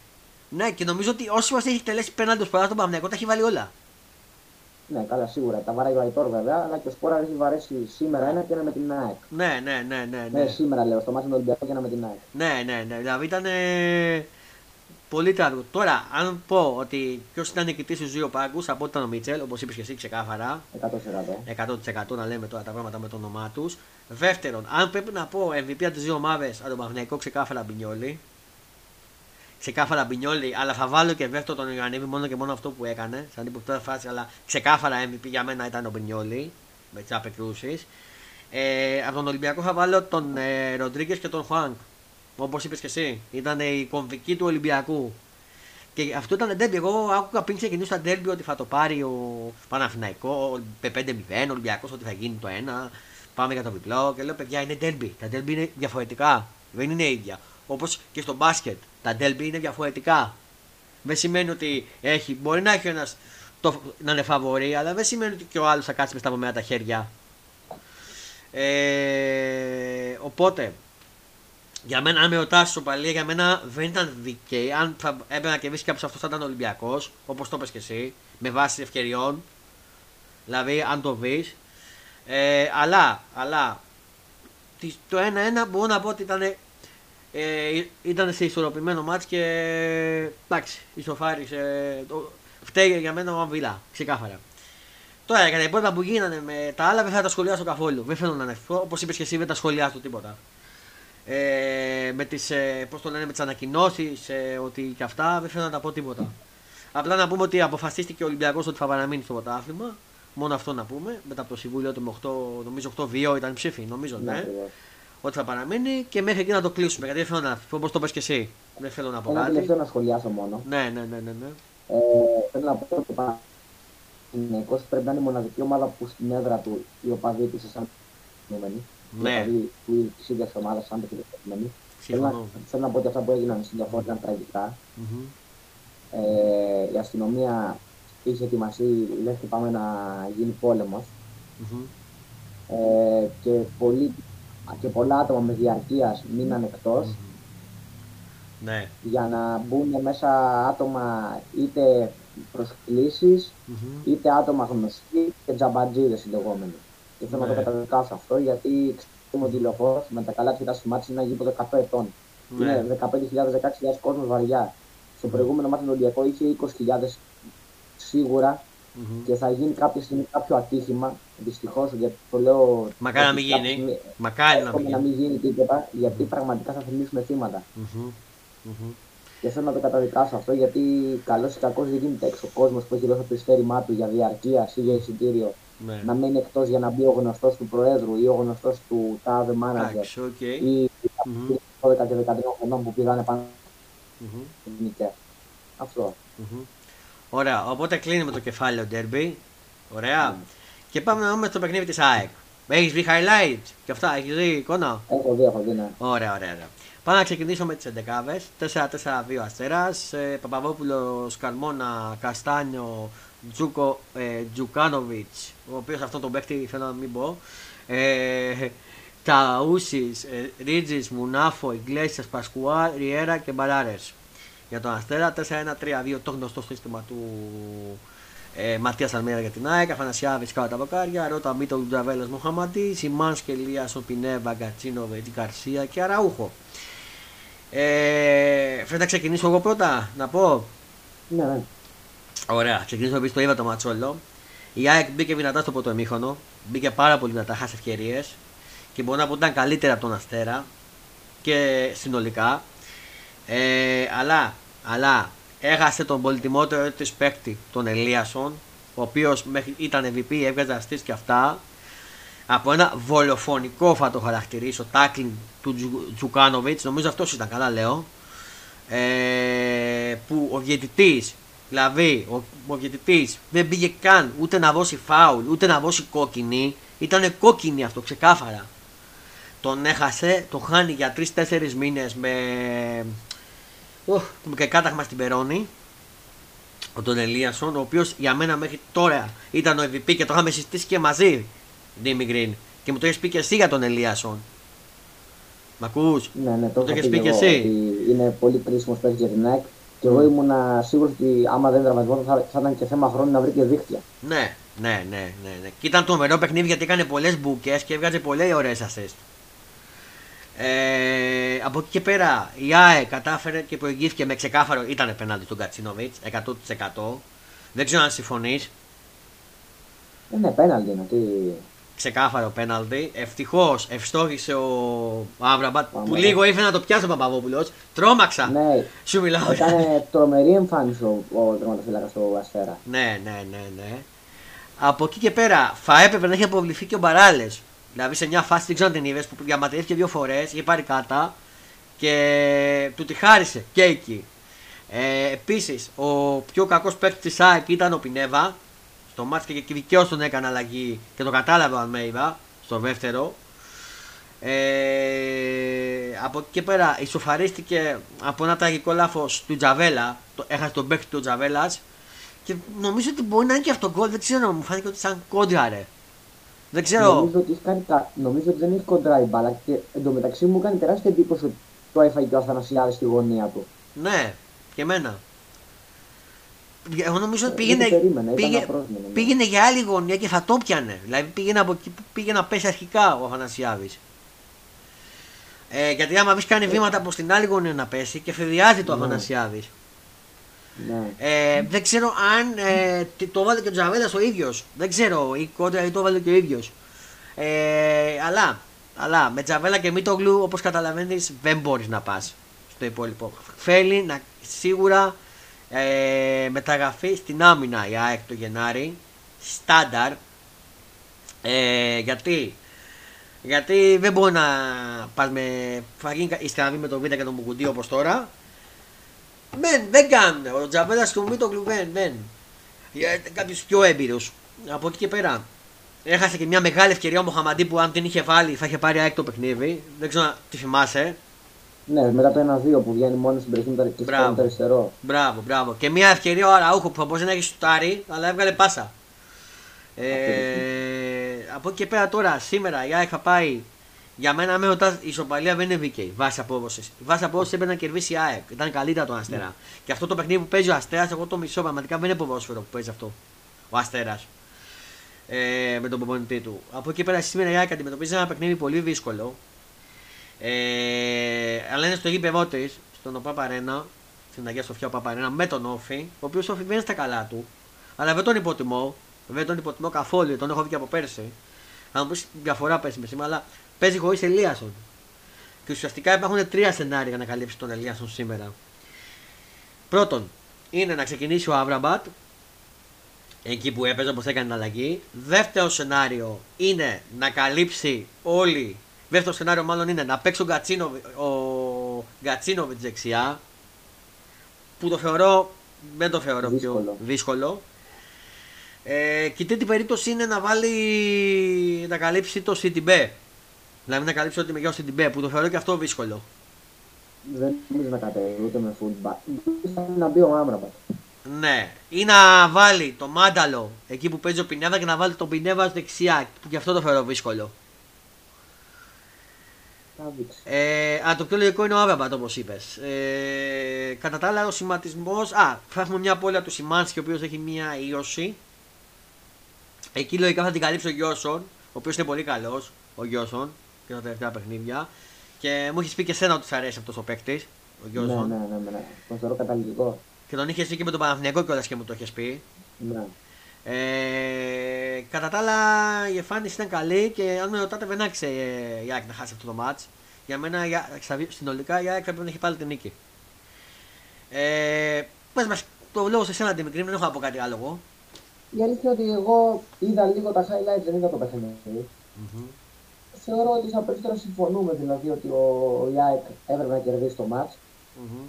ναι, και νομίζω ότι όσοι μας έχει εκτελέσει πέναλτι ο Σποράλ τον Παμνιακό τα έχει βάλει όλα. Ναι, καλά, σίγουρα. Τα βάραγε ο Αϊτόρ βέβαια, αλλά και ο Σπόρα έχει βαρέσει σήμερα ένα και ένα με την ΑΕΚ. Ναι, ναι, ναι. ναι, ναι. ναι σήμερα λέω, στο μάτι με τον Ολυμπιακό και ένα με την ΑΕΚ. Ναι, ναι, ναι. Δηλαδή ήταν πολύ τραβό. Τώρα, αν πω ότι ποιος ήταν νικητής στους δύο πάγκους, από ό,τι ήταν ο Μίτσελ, όπως είπες και εσύ ξεκάθαρα. 100%. 100% να λέμε τώρα τα πράγματα με το όνομά τους. Δεύτερον, αν πρέπει να πω MVP από τις δύο ομάδες, από τον Παυναϊκό ξεκάθαρα Μπινιόλη ξεκάθαρα Μπινιόλη, αλλά θα βάλω και δεύτερο τον Ιωαννίδη μόνο και μόνο αυτό που έκανε, σαν την πρώτη φάση, αλλά ξεκάθαρα MVP για μένα ήταν ο Μπινιόλη, με τις απεκρούσεις. Ε, από τον Ολυμπιακό θα βάλω τον ε, Ροντρίγκες και τον Χουάνκ. Όπως είπες και εσύ, ήταν η κομβική του Ολυμπιακού. Και αυτό ήταν ντέρμπι. Εγώ άκουγα πριν ξεκινήσει το ντέρμπι ότι θα το πάρει ο Παναθηναϊκό, 5-0, ο Ολυμπιακός, ότι θα γίνει το ένα. Πάμε για το διπλό. Και λέω παιδιά είναι ντέρμπι. Τα ντέρμπι είναι διαφορετικά. Δεν είναι ίδια. Όπως και στο μπάσκετ. Τα ντέλμπι είναι διαφορετικά. Δεν σημαίνει ότι έχει, μπορεί να έχει ένας να είναι φαβορή, αλλά δεν σημαίνει ότι και ο άλλος θα κάτσει μες στα βομέα τα χέρια. Ε, οπότε, για μένα, αν με ρωτάς παλία, για μένα δεν ήταν δικαίη. Αν θα έπρεπε να κερδίσει κάποιο αυτό, θα ήταν Ολυμπιακός, όπως το είπες και εσύ, με βάση ευκαιριών. Δηλαδή, αν το βρει. Ε, αλλά, αλλά, το 1-1 μπορώ να πω ότι ήταν ε, ήταν σε ισορροπημένο μάτς και εντάξει, ισοφάρισε. Το, φταίει για μένα ο Αμβιλά, ξεκάθαρα. Τώρα για τα υπόλοιπα που γίνανε με τα άλλα δεν θα τα σχολιάσω καθόλου. Δεν θέλω να είναι Όπως είπες και εσύ, δεν τα σχολιάσω τίποτα. Ε, με τις ε, πώς το λένε, με τις ανακοινώσεις, ε, ότι και αυτά δεν θέλω να τα πω τίποτα. Απλά να πούμε ότι αποφασίστηκε ο Ολυμπιακός ότι θα παραμείνει στο πρωτάθλημα. Μόνο αυτό να πούμε. Μετά από το συμβούλιο του με 8, νομίζω 8-2 ήταν ψήφι, νομίζω. Ναι. ναι ότι θα παραμείνει και μέχρι εκεί να το κλείσουμε. Γιατί δεν θέλω να. Όπω το πες και εσύ. Δεν θέλω να πω Ένα κάτι. τελευταίο να σχολιάσω μόνο. Ναι, ναι, ναι. ναι, ναι. Ε, θέλω να πω ότι ο Παναγενικό πρέπει να είναι η μοναδική ομάδα που στην έδρα του οι οπαδοί της σαν τεχνόμενοι. Ναι. Δηλαδή τη ίδια ομάδα σαν τεχνόμενοι. Θέλω, να, θέλω να πω ότι αυτά που έγιναν στην διαφορά ήταν τραγικά. Mm-hmm. Ε, η αστυνομία είχε ετοιμαστεί, λέει πάμε να γίνει πόλεμος. Mm-hmm. Ε, και πολλοί και πολλά άτομα με διαρκείας μείναν εκτός. Ναι. Για να μπουν μέσα άτομα είτε προσκλήσεις, mm-hmm. είτε άτομα γνωστοί και τζαμπατζίδες συλλογόμενοι. Και θέλω να το ναι. καταδικάσω αυτό γιατί ξέρουμε ότι λεωφόρος με τα καλά τα σημάτια είναι ένα γήπεδο 100 ετών. Ναι. Είναι 15.000-16.000 κόσμος βαριά. Στο προηγούμενο μάτι του Ολυμπιακό είχε 20.000 σίγουρα mm-hmm. και θα γίνει κάποια στιγμή κάποιο ατύχημα. Δυστυχώς, γιατί το λέω. Μακάρι να μην γίνει. Μακάρι να μην γίνει. να μην γίνει τίποτα, γιατί mm-hmm. πραγματικά θα θυμίσουμε θύματα. Mm-hmm. Mm-hmm. Και θέλω να το καταδικάσω αυτό, γιατί καλός ή κακός δεν γίνεται έξω ο κόσμος που έχει δώσει το ειστέρημά του για διαρκεία ή για εισιτήριο ναι. να μένει εκτός για να μπει ο γνωστός του Προέδρου ή ο γνωστός του τάδε μάνατζερ okay. ή οι mm-hmm. 12 και 13 χρονών που πήγανε πάνω mm-hmm. Αυτό. Mm-hmm. Ωραία, οπότε κλείνουμε το κεφάλαιο Derby. Ωραία. Mm. Και πάμε να δούμε το παιχνίδι της ΑΕΚ. Έχεις δει highlights και αυτά, έχεις δει εικόνα; Έχω δει, έχω δει, ναι. Ωραία, ωραία. ωραία. Πάμε να ξεκινήσουμε με τις 11 4-4-2 αστέρας. Ε, Παπαδόπουλος, Καρμόνα, Καστάνιο, Τζούκο, ε, Τζουκάνοβιτς, ο οποίος αυτό το παίχτη θέλω να μην πω. Ε, Ταούση, ε, Ρίτζη, Μουνάφο, Ιγκλέσιας, Πασκουά, Ριέρα και Μπαράρε για τον Αστέρα. 4-1-3-2 το γνωστό σύστημα του ε, Ματίας Αλμέρα για την ΑΕΚ. Αφανασιάβη κάτω τα βοκάρια. Ρώτα Μίτο Τζαβέλα Μοχαματή. Σιμάνσκε Λίασον Πινέβα Γκατσίνοβε Καρσία και Αραούχο. Ε, να ξεκινήσω εγώ πρώτα να πω; Ναι, ναι. Ωραία, ξεκινήσουμε επίσης το είδα το Ματσόλο. Η ΑΕΚ μπήκε δυνατά στο πρώτο εμίχονο. Μπήκε πάρα πολύ δυνατά, χάσε ευκαιρίες. Και μπορεί να πω ότι ήταν καλύτερα από τον Αστέρα και συνολικά. Ε, αλλά, αλλά έχασε τον πολυτιμότερο της παίκτη, τον Ελίασον, ο οποίος ήταν MVP, έβγαζε αστεί και αυτά. Από ένα βολοφονικό θα το χαρακτηρίσω, τάκλινγκ του Τζουκάνοβιτς, νομίζω αυτός ήταν, καλά λέω. Ε, που ο διαιτητής, δηλαδή ο, ο διαιτητή δεν πήγε καν ούτε να δώσει φάουλ, ούτε να δώσει κόκκινη. Ήταν κόκκινη αυτό, ξεκάθαρα. Τον έχασε, τον χάνει για 3-4 μήνες με και κάταγμα στην Περόνη ο τον Ελίασον, ο οποίος για μένα μέχρι τώρα ήταν ο MVP και το είχαμε συστήσει και μαζί, Ντίμι Γκριν. Και μου το έχεις πει και εσύ για τον Ελίασον. Μ' ακούς; Ναι, ναι, το, το έχεις πει και εσύ. Ότι είναι πολύ κρίσιμος παίκτης για την ΑΕΚ. Και εγώ ήμουν σίγουρος ότι άμα δεν δραματιζόταν θα, θα ήταν και θέμα χρόνου να βρει και δίκτυα. Ναι, ναι, ναι, ναι, ναι. Και ήταν το μερό παιχνίδι γιατί έκανε πολλές μπουκές και έβγαζε πολλέ ωραίες assist. Ε, από εκεί και πέρα η ΑΕ κατάφερε και προηγήθηκε με ξεκάθαρο. ήταν πέναντι στον Κατσίνοβιτς 100%. Δεν ξέρω αν συμφωνείς. Είναι πέναλτι είναι. Τι... Ξεκάθαρο πέναλτι. Ευτυχώς ευστόχησε ο Άβραμπατ που λίγο ήθελε να το πιάσει ο Παπαδόπουλος. Τρόμαξα. Ναι. Σου μιλάω. Έκανε τρομερή εμφάνιση ο, ο τερματοφύλακας του Αστέρα. Ναι, ναι, ναι, ναι. Από εκεί και πέρα θα έπρεπε να έχει αποβληθεί και ο Μπαράλες Δηλαδή σε μια φάση δεν ξέρω αν την είδες που διαματήθηκε δύο φορές, είχε πάρει κάτα και του τη χάρισε και εκεί. Ε, Επίσης, ο πιο κακός παίκτης της ΑΕΚ ήταν ο Πινέβα. Στο μάτι και δικαίω τον έκανε αλλαγή και το κατάλαβε ο Αλμέιβα στο δεύτερο. Ε, από εκεί και πέρα ισοφαρίστηκε από ένα τραγικό λάθος του Τζαβέλα. Το, έχασε τον παίκτη του Τζαβέλας. Και νομίζω ότι μπορεί να είναι και αυτό γκολ. Δεν ξέρω, μου φάνηκε ότι σαν κόντρα ρε. Δεν ξέρω. Νομίζω ότι, κάνει νομίζω ότι δεν έχει κοντρά η μπάλα και εντωμεταξύ μου κάνει τεράστια εντύπωση ότι το έφαγε και ο Αθανασιάδης στη γωνία του. Ναι, και εμένα. Εγώ νομίζω ότι ε, πήγαινε, πήγε, ναι. πήγαινε για άλλη γωνία και θα το πιανε. Δηλαδή πήγαινε από εκεί που πήγε να πέσει αρχικά ο Αθανασιάδης. Ε, γιατί άμα βρεις κάνει ε. βήματα από την άλλη γωνία να πέσει και φεδιάζει το ναι. Αθανασιάδης. Ναι. Ε, δεν ξέρω αν ε, το βάλε και ο Τζαβέλα ο ίδιος. Δεν ξέρω, ή κόντρα ή το βάλε και ο ίδιος. Ε, αλλά, αλλά με Τζαβέλα και Μίτογλου, όπως καταλαβαίνεις, δεν μπορείς να πας στο υπόλοιπο. Θέλει να σίγουρα ε, μεταγραφή στην άμυνα η ΑΕΚ το Γενάρη. Στάνταρ. Ε, γιατί; Γιατί δεν μπορεί να πας με. Θα γίνει η στραβή με τον Β και τον Μουκουντή όπως τώρα. Μεν, δεν κάνουν. Ο Τζαβέλας του Μίτογλου δεν, δεν. Κάποιο πιο έμπειρο. Από εκεί και πέρα. Έχασε και μια μεγάλη ευκαιρία ο Μοχαμαντή που αν την είχε βάλει θα είχε πάρει έκτο παιχνίδι. Δεν ξέρω αν τη θυμάσαι. Ναι, μετά το 1-2 που βγαίνει μόνος στην περιοχή και στο αριστερό. Μπράβο, μπράβο. Και μια ευκαιρία ο Αραούχο που θα μπορούσε να έχει σουτάρει, αλλά έβγαλε πάσα. Ε, από εκεί και πέρα τώρα, σήμερα η ΑΕΚ θα πάει για μένα, με ρωτάς, η ισοπαλία δεν είναι δίκαιη βάση απόδοσης. Η βάση απόδοσης έπρεπε να κερδίσει η ΑΕΚ. Ήταν καλύτερα το Αστέρα. Mm. Και αυτό το παιχνίδι που παίζει ο Αστέρας, εγώ το μισό πραγματικά δεν είναι ποδόσφαιρο που παίζει αυτό. Ο Αστέρας. Ε, με τον προπονητή του. Από εκεί πέρα σήμερα η ΑΕΚ αντιμετωπίζει ένα παιχνίδι πολύ δύσκολο. Ε, αλλά είναι στο γήπεδο της, στον Παπαρένα, στην Αγία Σοφιά Παπαρένα, με τον Όφη, ο οποίος Όφη δεν είναι στα καλά του. Αλλά δεν τον υποτιμώ. Δεν τον υποτιμώ καθόλου, τον έχω δει και από πέρσι. Θα μου πεις διαφορά πέσει με σήμερα, αλλά παίζει χωρίς Ελίασον. Και ουσιαστικά υπάρχουν τρία σενάρια για να καλύψει τον Ελίασον σήμερα. Πρώτον, είναι να ξεκινήσει ο Αβραμπάτ εκεί που έπαιζε όπως έκανε την αλλαγή. Δεύτερο σενάριο είναι να καλύψει όλοι. Δεύτερο σενάριο μάλλον είναι να παίξει ο, ο Γκατσίνοβιτς δεξιά. Που το θεωρώ, δεν το θεωρώ δύσκολο. πιο δύσκολο. Ε, και τρίτη περίπτωση είναι να βάλει να καλύψει το CTB Δηλαδή να καλύψει ό,τι με γιώσει την ΠΕ που το θεωρώ και αυτό δύσκολο. Δεν νομίζω να κατέβει ούτε με football. Να μπει ο Άμραμπατ. Ναι, ή να βάλει το μάνταλο εκεί που παίζει ο Πινέβα και να βάλει τον Πινέβα δεξιά. Που και αυτό το θεωρώ δύσκολο. Ε, α, το πιο λογικό είναι ο Άβραμπατ όπως είπες. Ε, κατά τα άλλα, ο σχηματισμό. Α, θα έχουμε μια απώλεια τους Σιμάνσκι, ο οποίος έχει μια ίωση. Εκεί λογικά θα την καλύψει ο Γιώσον, ο οποίος είναι πολύ καλός. Ο Γιώσον και τα τελευταία παιχνίδια. Και μου έχεις πει και εσένα ότι σου αρέσει αυτός ο παίκτης. Ο ναι, ναι, ναι, ναι, ναι. Τον θεωρώ καταλητικό. Και τον είχες δει και με τον Παναθηναϊκό κιόλας και μου το έχεις πει. Ναι. Ε, κατά τα άλλα η εμφάνιση ήταν καλή και αν με ρωτάτε δεν άξιζε η ΑΕΚ να χάσει αυτό το μάτς. Για μένα η ΑΕΚ- στα- συνολικά η ΑΕΚ θα πρέπει να έχει πάλι την νίκη. Ε, πες μας το λόγο σε εσένα Δημητρή, δεν έχω να πω κάτι άλλο εγώ. Η αλήθεια είναι ότι εγώ είδα λίγο τα highlights, δεν είδα το παιχνίδι. Θεωρώ ότι στα περισσότερα συμφωνούμε, δηλαδή ότι ο η ΑΕΚ έπρεπε να κερδίσει το μάτς. Μμμ.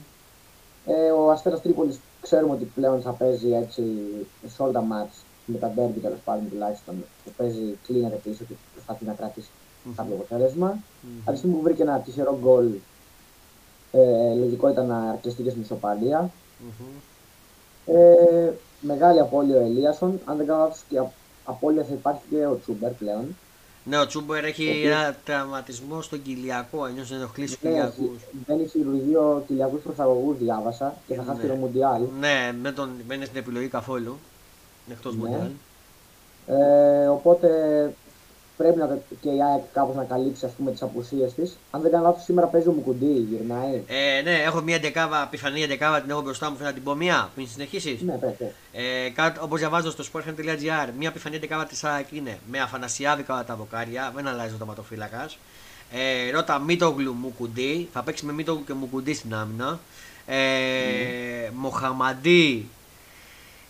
Ε, ο Αστέρας Τρίπολης ξέρουμε ότι πλέον θα παίζει έτσι σε όλα τα μάτς με τα ντέρμπι τέλος πάντων τουλάχιστον. που παίζει, κλείνεται πίσω και προσπαθεί να κρατήσει κάποιο αποτέλεσμα. Από τη στιγμή που βρήκε ένα τυχερό γκολ, ε, λογικό ήταν να κλειστεί και στην ισοπαλία. Μμμ. Ε, μεγάλη απώλεια ο Ελίασον. Αν δεν κάνω λάθος και α- απώλεια θα υπάρχει και ο Τσούμπερ πλέον. Ναι, ο Τσούμπερ έχει Ο οποίος- ένα τραυματισμό στον κοιλιακό, αλλιώς δεν ενοχλεί του Ναι, κοιλιακούς. Μπαίνει χειρουργείο κοιλιακούς προσαγωγούς διάβασα και θα χάσει Ναι. το Μουντιάλ. Ναι, δεν τον δεν είναι στην επιλογή καθόλου. Εκτός Ναι. Μουντιάλ. Ε, οπότε πρέπει να, και η ΑΕΚ κάπως να καλύψει ας πούμε τις απουσίες της. Αν δεν κάνω λάθος σήμερα παίζει ο Μουκουντή, γυρνάει. Ε, ναι, έχω μια δεκάβα, πιθανή δεκάβα την έχω μπροστά μου. Θέλω να την πω μία πριν συνεχίσεις. Ναι, πες, πες. Ε, κάτω, όπως διαβάζω στο sportfm.gr, μια πιθανή δεκάβα της ΑΕΚ είναι με Αφανασιάδη κατά τα βοκάρια, δεν αλλάζει ο τερματοφύλακας. Ε, Ρώτα Μίτογλου Μουκουντή, θα παίξει με Μίτογλου και Μουκουντή στην άμυνα. Ε, Μοχαμαντή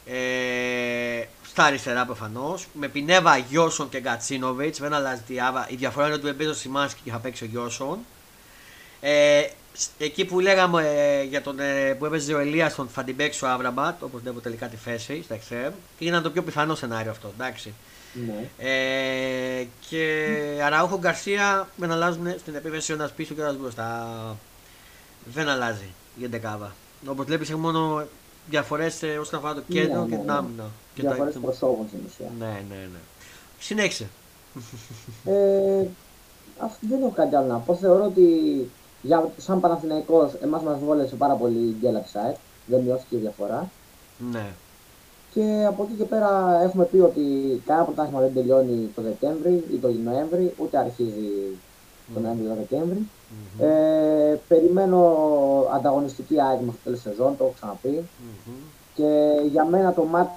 ε, στα αριστερά προφανώς. Με Πινέβα Γιώσον και Γκατσίνοβιτς. Δεν αλλάζει τη άβα. Η διαφορά είναι ότι δεν παίζει ο Σιμάνσκι και θα παίξει ο Γιώσον. Ε, σ- εκεί που λέγαμε ε, για τον ε, που έπαιζε ο Ελίασον θα την παίξει ο Άβραμπατ, όπως βλέπω τελικά τη θέση στα εξτρέμ. Και είναι το πιο πιθανό σενάριο αυτό, εντάξει. Ναι. Ε, και Αραούχο Γκαρσία δεν αλλάζουν στην επίθεση ένας πίσω και ένα μπροστά. Δεν αλλάζει η εντεκάδα. Όπως βλέπεις, έχει μόνο διαφορές όσον αφορά το Ναι, κέντρο ναι, και την ναι. άμυνα. Και τα- Διαφορές προσώπων στην ουσία. Ναι, ναι, ναι. Συνέχισε. Ε, αυτό δεν έχω κάτι άλλο να πω. Θεωρώ ότι για, σαν Παναθηναϊκός εμάς μας βόλεσε πάρα πολύ η γκέλα της ΑΕΚ. Δεν μειώθηκε η διαφορά. Ναι. Και από εκεί και πέρα έχουμε πει ότι κανένα πρωτάθλημα δεν τελειώνει το Δεκέμβρη ή το Νοέμβρη, ούτε αρχίζει το Νοέμβρη ή το Δεκέμβρη. Μμμ. Ε, περιμένω ανταγωνιστική ΑΕΚ μέχρι το τέλος σεζόν, το έχω ξαναπεί. Μμμ. Και για μένα το μάτς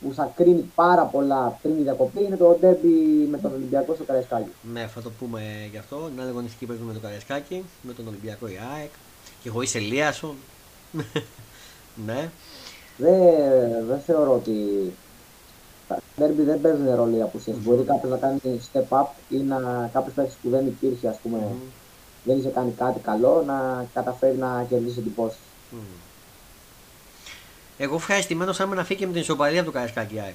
που θα κρίνει πάρα πολλά πριν η διακοπή είναι το ντέρμπι με τον Ολυμπιακό στο Καραϊσκάκι. Ναι, θα το πούμε γι' αυτό. Είναι αγωνιστική πρέπει με το Καριασκάκι, με τον Ολυμπιακό η ΑΕΚ. Και εγώ είσαι Ελίασον. ναι. Δεν, δεν θεωρώ ότι τα ντέρμπι δεν παίζουν ρόλο οι απουσίες. Μπορεί κάποιος να κάνει step up ή να κάποιος παίκτης που δεν υπήρχε, ας πούμε, Μμμ. δεν είχε κάνει κάτι καλό, να καταφέρει να κερδίσει εντυπώσεις. Μμμ. Εγώ ευχαριστημένος άμα να φύγει και με την ισοπαλία του Καριασκάκη η ΑΕΚ.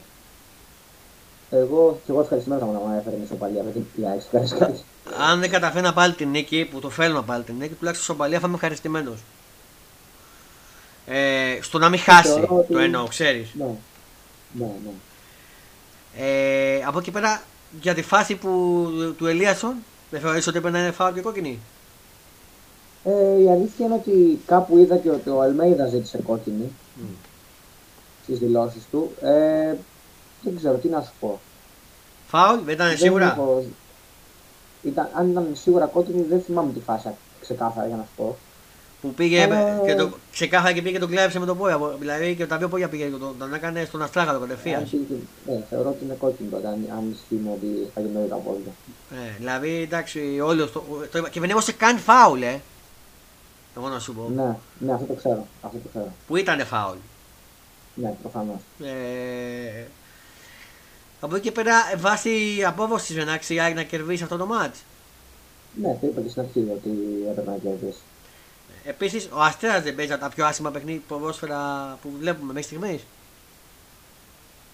Εγώ και εγώ ευχαριστημένος να μου έφερε ισοπαλία με την ΑΕΚ στο Καραϊσκάκι. Αν δεν καταφέρει να πάρει την νίκη, που το θέλω να πάρει την νίκη, τουλάχιστον ισοπαλία θα είμαι ευχαριστημένος. Ε, στο να μην χάσει Θεωρώ ότι- το εννοώ, ξέρεις. Ναι, ναι, ναι. Ε, από εκεί πέρα, για τη φάση που, του Ελίασον, δεν θεωρείς ότι έπρεπε να είναι φάουλ και κόκκινη; Ε, η αλήθεια είναι ότι κάπου είδα και ότι ο Αλμέιδας ζήτησε κόκκινη Μμ. στις δηλώσεις του. Ε, δεν ξέρω τι να σου πω. Φάουλ, δεν ήταν Δεν σίγουρα; έχω- Ήταν, αν ήταν σίγουρα κόκκινη, δεν θυμάμαι τη φάση ξεκάθαρα για να σου πω. Που πήγε Αλλά- και το, ξεκάθαρα και πήγε και τον κλέψε με το πόδια. Δηλαδή και τα δύο πόδια πήγε και τον, τον έκανε στον αστράγαλο κατευθείαν. Αν πήγε- Ναι, θεωρώ ότι είναι κόκκινη τότε, αν, αν ισχύει ότι θα γίνει τα πόδια. Ε, δηλαδή εντάξει, όλος το, το είπα- Και δεν έδωσε καν φάουλ, ε. Εγώ να σου πω. Ναι, ναι, αυτό το ξέρω. Αυτό το ξέρω. Που ήταν φάουλ. Ναι, προφανώς. Ε, από εκεί και πέρα, ε, βάσει απόδοση δεν άξιζε να κερδίσει αυτό το μάτ. Ναι, το είπα και στην αρχή ότι έπρεπε να κερδίσεις. Επίσης, ο Αστέρα δεν παίζει από τα πιο άσχημα παιχνίδια ποδόσφαιρα που βλέπουμε μέχρι στιγμής.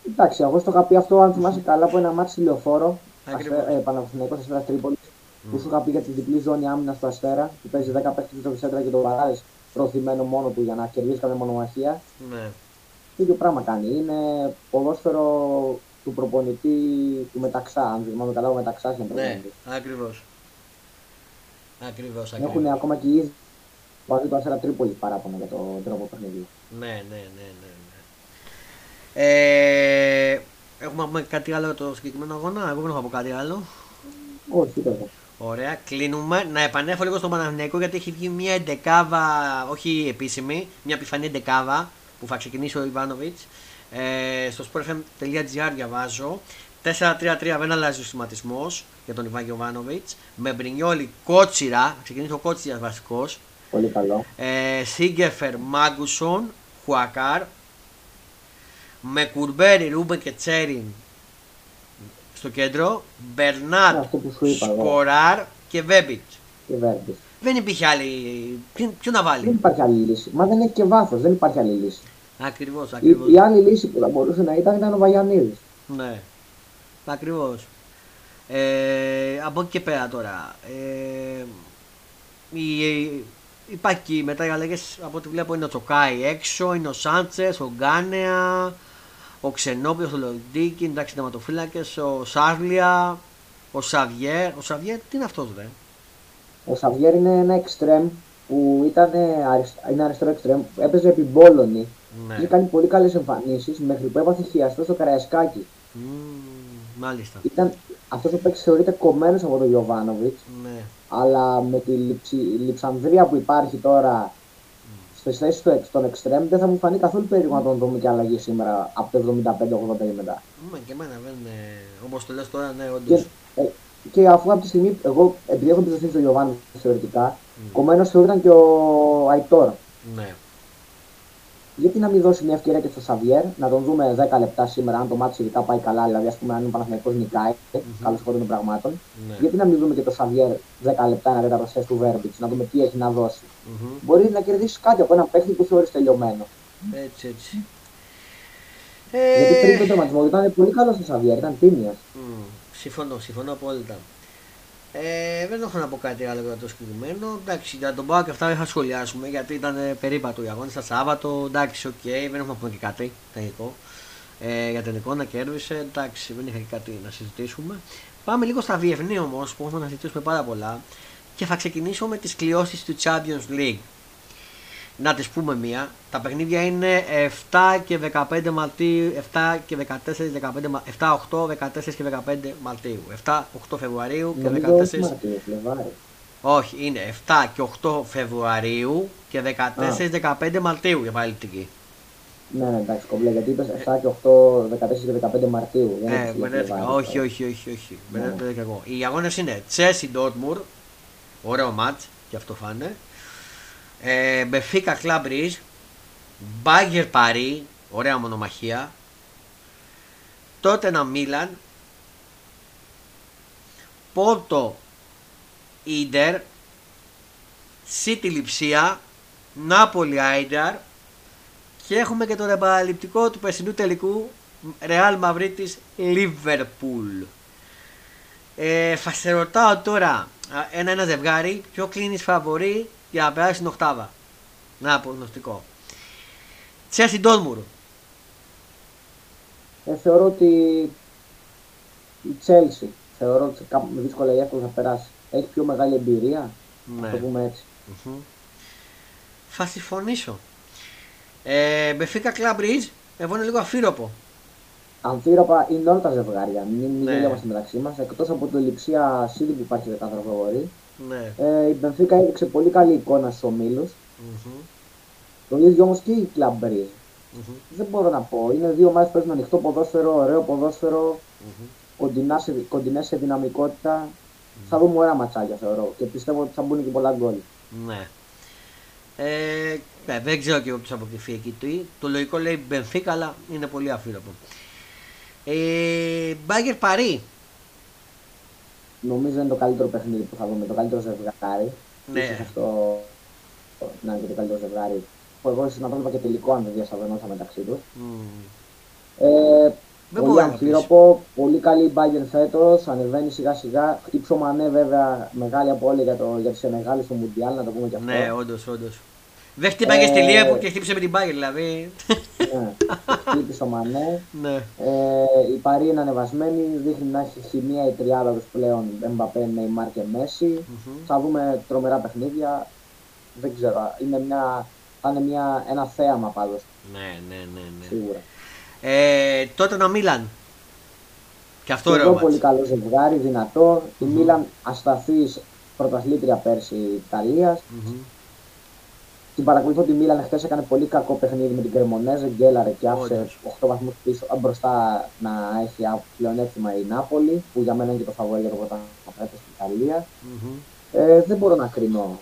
Εντάξει, εγώ στο είχα πει αυτό, αν θυμάσαι καλά, από ένα μάτι λεωφόρο. Ακριβώς. Αστε- Ε, Παναθηναϊκός Αστέρας Τρίπολης, Που σου είχα πει για τη διπλή ζώνη άμυνας στο Αστέρα, που παίζει 10 παίχτε στο Βισέντρα και το Βαράδε προωθημένο μόνο του για να κερδίσει καμία μονομαχία. Ναι. Το ίδιο πράγμα κάνει. Είναι ποδόσφαιρο του προπονητή του Μεταξά. Αν θυμάμαι καλά, ο Μεταξάς είναι Ναι, προπονητής. ακριβώς. Ακριβώς, Έχουν ακριβώς. ακόμα και οι ίδιοι παδί του Αστέρα Τρίπολη παράπονα για τον τρόπο παιχνιδιού. Ναι, ναι, ναι, ναι. ναι. Ε, έχουμε να πούμε κάτι άλλο για το συγκεκριμένο αγώνα; Εγώ δεν έχω να πω κάτι άλλο. Όχι, δεν Ωραία, κλείνουμε. Να επανέλθω λίγο στον Παναθηναϊκό γιατί έχει βγει μια εντεκάβα, όχι επίσημη, μια επιφανή εντεκάβα που θα ξεκινήσει ο Ιβάνοβιτς. Ε, στο sportfm.gr διαβάζω. 4-3-3 δεν αλλάζει ο σχηματισμός για τον Ιβάν Γιοβάνοβιτς. Με Μπρινιόλι Κότσιρα, θα ξεκινήσει ο Κότσιρας βασικός. Πολύ καλό. Ε, Σένκεφελντ, Μάγκνουσον, Χουάνκαρ. Με Κουρμπέλη, Ρούμπεν και Τσέριν στο κέντρο. Μπερνάτ, Αυτό που σου είπα εγώ. Σπόραρ και Βέρμπιτς. Και Βέρμπιτς. Δεν υπήρχε άλλη. Ποιο, ποιο να Δεν βάλει. υπάρχει άλλη λύση. Μα δεν έχει και βάθος, δεν υπάρχει άλλη λύση. Ακριβώς, Η, ακριβώς. η άλλη λύση που θα μπορούσε να ήταν ήταν ο Βαγιανίδης. Ναι. Ακριβώς. Ε, από εκεί και πέρα τώρα. Ε, η, η- υπάρχει και μετά οι αλλαγές από ό,τι βλέπω είναι ο Τσοκάη έξω, είναι ο Σάντσες, ο Γκάνεα, ο Ξενόπιος, ο Λοντίκη, εντάξει τερματοφύλακε, ο Σάρλια, ο Σαβιέρ. Ο Σαβιέρ τι είναι αυτός, δε. Ο Σαβιέρ είναι ένα εξτρέμ που ήταν αρισ- είναι αριστερό εξτρέμ, που έπαιζε επί Μπόλωνη. Είχε Ναι. κάνει πολύ καλές εμφανίσεις μέχρι που έπαθε χιαστό στο Καραϊσκάκι. Μμμ, μάλιστα. Ήταν αυτός ο παίκτης θεωρείται κομμένος από τον Γιωβάνοβιτς, Ναι. Αλλά με τη λειψη, λειψανδρία που υπάρχει τώρα στις θέσεις του, εξ- των εξτρέμ δεν θα μου φανεί καθόλου περίεργο να τον δούμε και αλλαγή σήμερα από το 75-80 και μετά. Μα και εμένα δεν είναι. Όπως το λες τώρα, ναι, όντως. Και, ε, και αφού από τη στιγμή, εγώ επειδή έχω εμπιστοσύνη στον Γιωβάνοβιτ θεωρητικά, Mm. κομμένος θεωρείται και ο Αϊτόρ. Ναι. Γιατί να μην δώσει μια ευκαιρία και στο Σαβιέρ, να τον δούμε 10 λεπτά σήμερα, αν το μάτι ειδικά πάει καλά, δηλαδή ας πούμε αν είναι Παναθηναϊκός νικάει, Μμμ. καλώς χώρο των πραγμάτων. ναι. Γιατί να μην δούμε και το Σαβιέρ 10 λεπτά, ένα τέταρτο θέση του Βέρμπιτς, να δούμε τι έχει να δώσει. Μμμ. Μπορεί να κερδίσει κάτι από ένα παίχτη που θεωρείς τελειωμένο. Έτσι, έτσι. Γιατί πριν Ε, τον τερματισμό ήταν πολύ καλό ο Σαβιέρ, ήταν τίμιος. μ, συμφωνώ, συμφωνώ απόλυτα. Ε, δεν έχω να πω κάτι άλλο για το συγκεκριμένο. Εντάξει, για τον ΠΑΟ και αυτά δεν θα σχολιάσουμε γιατί ήταν ε, περίπατο οι αγώνες. Στα Σάββατο, εντάξει, οκ, δεν έχουμε να πούμε και κάτι τελικό. Ε, για την εικόνα κέρδισε, εντάξει, δεν είχα και κάτι να συζητήσουμε. Πάμε λίγο στα διεθνή όμως που έχουμε να συζητήσουμε πάρα πολλά και θα ξεκινήσω με τις κληρώσεις του Champions League. Να τις πούμε μία. Τα παιχνίδια είναι 7 και 15 Μαρτίου, 7 και 14, 15, Μα- 7, 8, 14 και 15 Μαρτίου. 7, 8 Φεβρουαρίου και Νομίζω 14. όχι Μαρτίου, Φλεβάρι. Όχι, είναι 7 και 8 Φεβρουαρίου και 14-15 Μαρτίου για παλαιτική. Ναι, ναι, εντάξει, κομπλέ, γιατί είπες 7 και 8, 14 και 15 Μαρτίου. Δεν Ε, έχεις λέει μπερδεύτηκα. Φλεβάρι. Όχι, όχι, όχι, όχι. Ναι. Μπερδεύτηκα και εγώ. Οι αγώνες είναι Chelsea Dortmund, ωραίο μάτ, και αυτό φάνε. Ε, Benfica Club Rouge, Bayern Paris, ωραία μονομαχία. Tottenham Milan, Porto Inter, City Λιψία, Νάπολη Άινταρ και έχουμε και το επαναληπτικό του περσινού τελικού Real Μαυρίτης Liverpool. Ε, θα σε ρωτάω τώρα ένα-ένα ζευγάρι ποιο κλείνεις φαβορή για να περάσει την οκτάβα. Να προγνωστικό. Chelsea Dortmund. Ε, θεωρώ ότι η Chelsea θεωρώ ότι κάπου με δύσκολα ή εύκολα θα περάσει. Έχει πιο μεγάλη εμπειρία, να Ναι. το πούμε έτσι. Μμμ. Θα συμφωνήσω. Ε, Benfica Club Rouge, εγώ είναι λίγο αφύροπο. Αμφίροπα είναι όλα τα ζευγάρια. Μην μην Ναι. γελιόμαστε μεταξύ μας. Εκτός από την λειψία Σίδη που υπάρχει δεκάδρο φαβορή. Ναι. Ε, η Μπενφίκα έδειξε πολύ καλή εικόνα στους ομίλους. Μμμ. Το ίδιο όμως και η Club Breeze. Μμμ. Δεν μπορώ να πω. Είναι δύο ομάδες που παίζουν ανοιχτό ποδόσφαιρο, ωραίο ποδόσφαιρο, Μμμ. κοντινά σε, κοντινές σε δυναμικότητα. Θα δούμε ωραία ματσάκια θεωρώ και πιστεύω ότι θα μπουν και πολλά γκολ. Ναι. Ε, ναι, δεν ξέρω και εγώ ποιος θα αποκλειθεί εκεί τι. Το λογικό λέει Benfica, αλλά είναι πολύ αφύροπο. Ε, Μπάγκερ Παρί. Νομίζω είναι το καλύτερο παιχνίδι που θα δούμε, το καλύτερο ζευγάρι. Ναι. Ίσως αυτό να είναι και το καλύτερο ζευγάρι. Που εγώ ίσως να το έβλεπα και τελικό αν δεν διασαβενόσα μεταξύ τους. Μμμ. Ε, Δεν πολύ μπορώ να πεις. αμφίροπο, πολύ καλή η Bayern φέτος, ανεβαίνει σιγά σιγά. Χτύψω μανέ βέβαια μεγάλη από όλοι για, το, για τη Σενεγάλη στο Μουντιάλ, να το πούμε και αυτό. Ναι, όντως, όντως. Δεν χτύπαγες στη Ε, Liverpool και χτύπησε με την Bayern, δηλαδή. Ναι. Χτύπησε ο Μανέ. ναι. Ε, η Παρή είναι ανεβασμένη, δείχνει να έχει χημεία η τριάδα τους πλέον, Mbappé, Neymar και Messi. Μμμ. Θα δούμε τρομερά παιχνίδια. Δεν ξέρω, είναι μια, θα είναι μια, ένα θέαμα πάντως, Ναι, ναι, ναι. ναι. σίγουρα. Ε, τότε να Μίλαν. Και αυτό Και ωραίο εδώ μάτς. πολύ καλό ζευγάρι, δυνατό. Η Μίλαν ασταθής πρωταθλήτρια πέρσι Ιταλίας. Μμμ. Την παρακολουθώ τη Μίλαν χθες έκανε πολύ κακό παιχνίδι με την Κρεμονέζε, γκέλαρε και άφησε Όντως. 8 βαθμούς πίσω α, μπροστά να έχει α- πλεονέκτημα η Νάπολη, που για μένα είναι και το φαβορή για το πρωτάθλημα φέτος στην Ιταλία. Μμμ. Ε, δεν μπορώ να κρίνω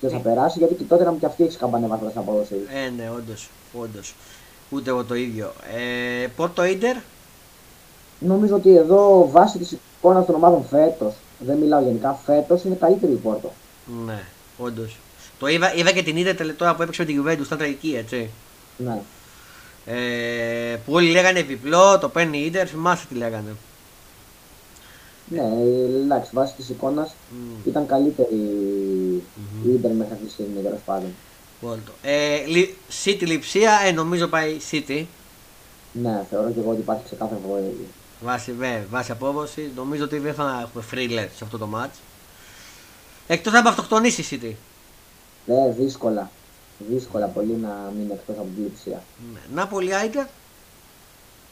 ποιος θα περάσει, γιατί και τότε να μου και αυτή έχει καμπανεβάσει στην απόδοση. Ε, ναι, όντως. Όντως. Ούτε εγώ το ίδιο. Ε, Πόρτο Ίντερ; Νομίζω ότι εδώ βάσει της εικόνας των ομάδων φέτος, δεν μιλάω γενικά, φέτος είναι καλύτερη η Πόρτο. Ναι, όντως. Το είδα, είδα και την Ίντερ τελε- τώρα που έπαιξε με την Juventus, ήταν τραγική, έτσι. Ναι. Ε, που όλοι λέγανε διπλό, το παίρνει η Ίντερ, θυμάστε τι λέγανε. Ναι, εντάξει, βάσει της εικόνας Μμ. ήταν καλύτερη Μμμ. η Ιντερ μέχρι αυτή τη στιγμή τέλος πάντων. Βόλτο. Ε, Λι- City Λιψία, ε, νομίζω πάει City. Ναι, θεωρώ και εγώ ότι υπάρχει ξεκάθαρο φαβορή. Βάσει, βέ, βάσει απόδοση. Νομίζω ότι δεν θα έχουμε θρίλερ σε αυτό το match. Εκτός αν αυτοκτονήσεις η City. Ναι, δύσκολα. Δύσκολα πολύ να μείνει εκτός από την λειψία. Ναι. Νάπολη Άιντερ.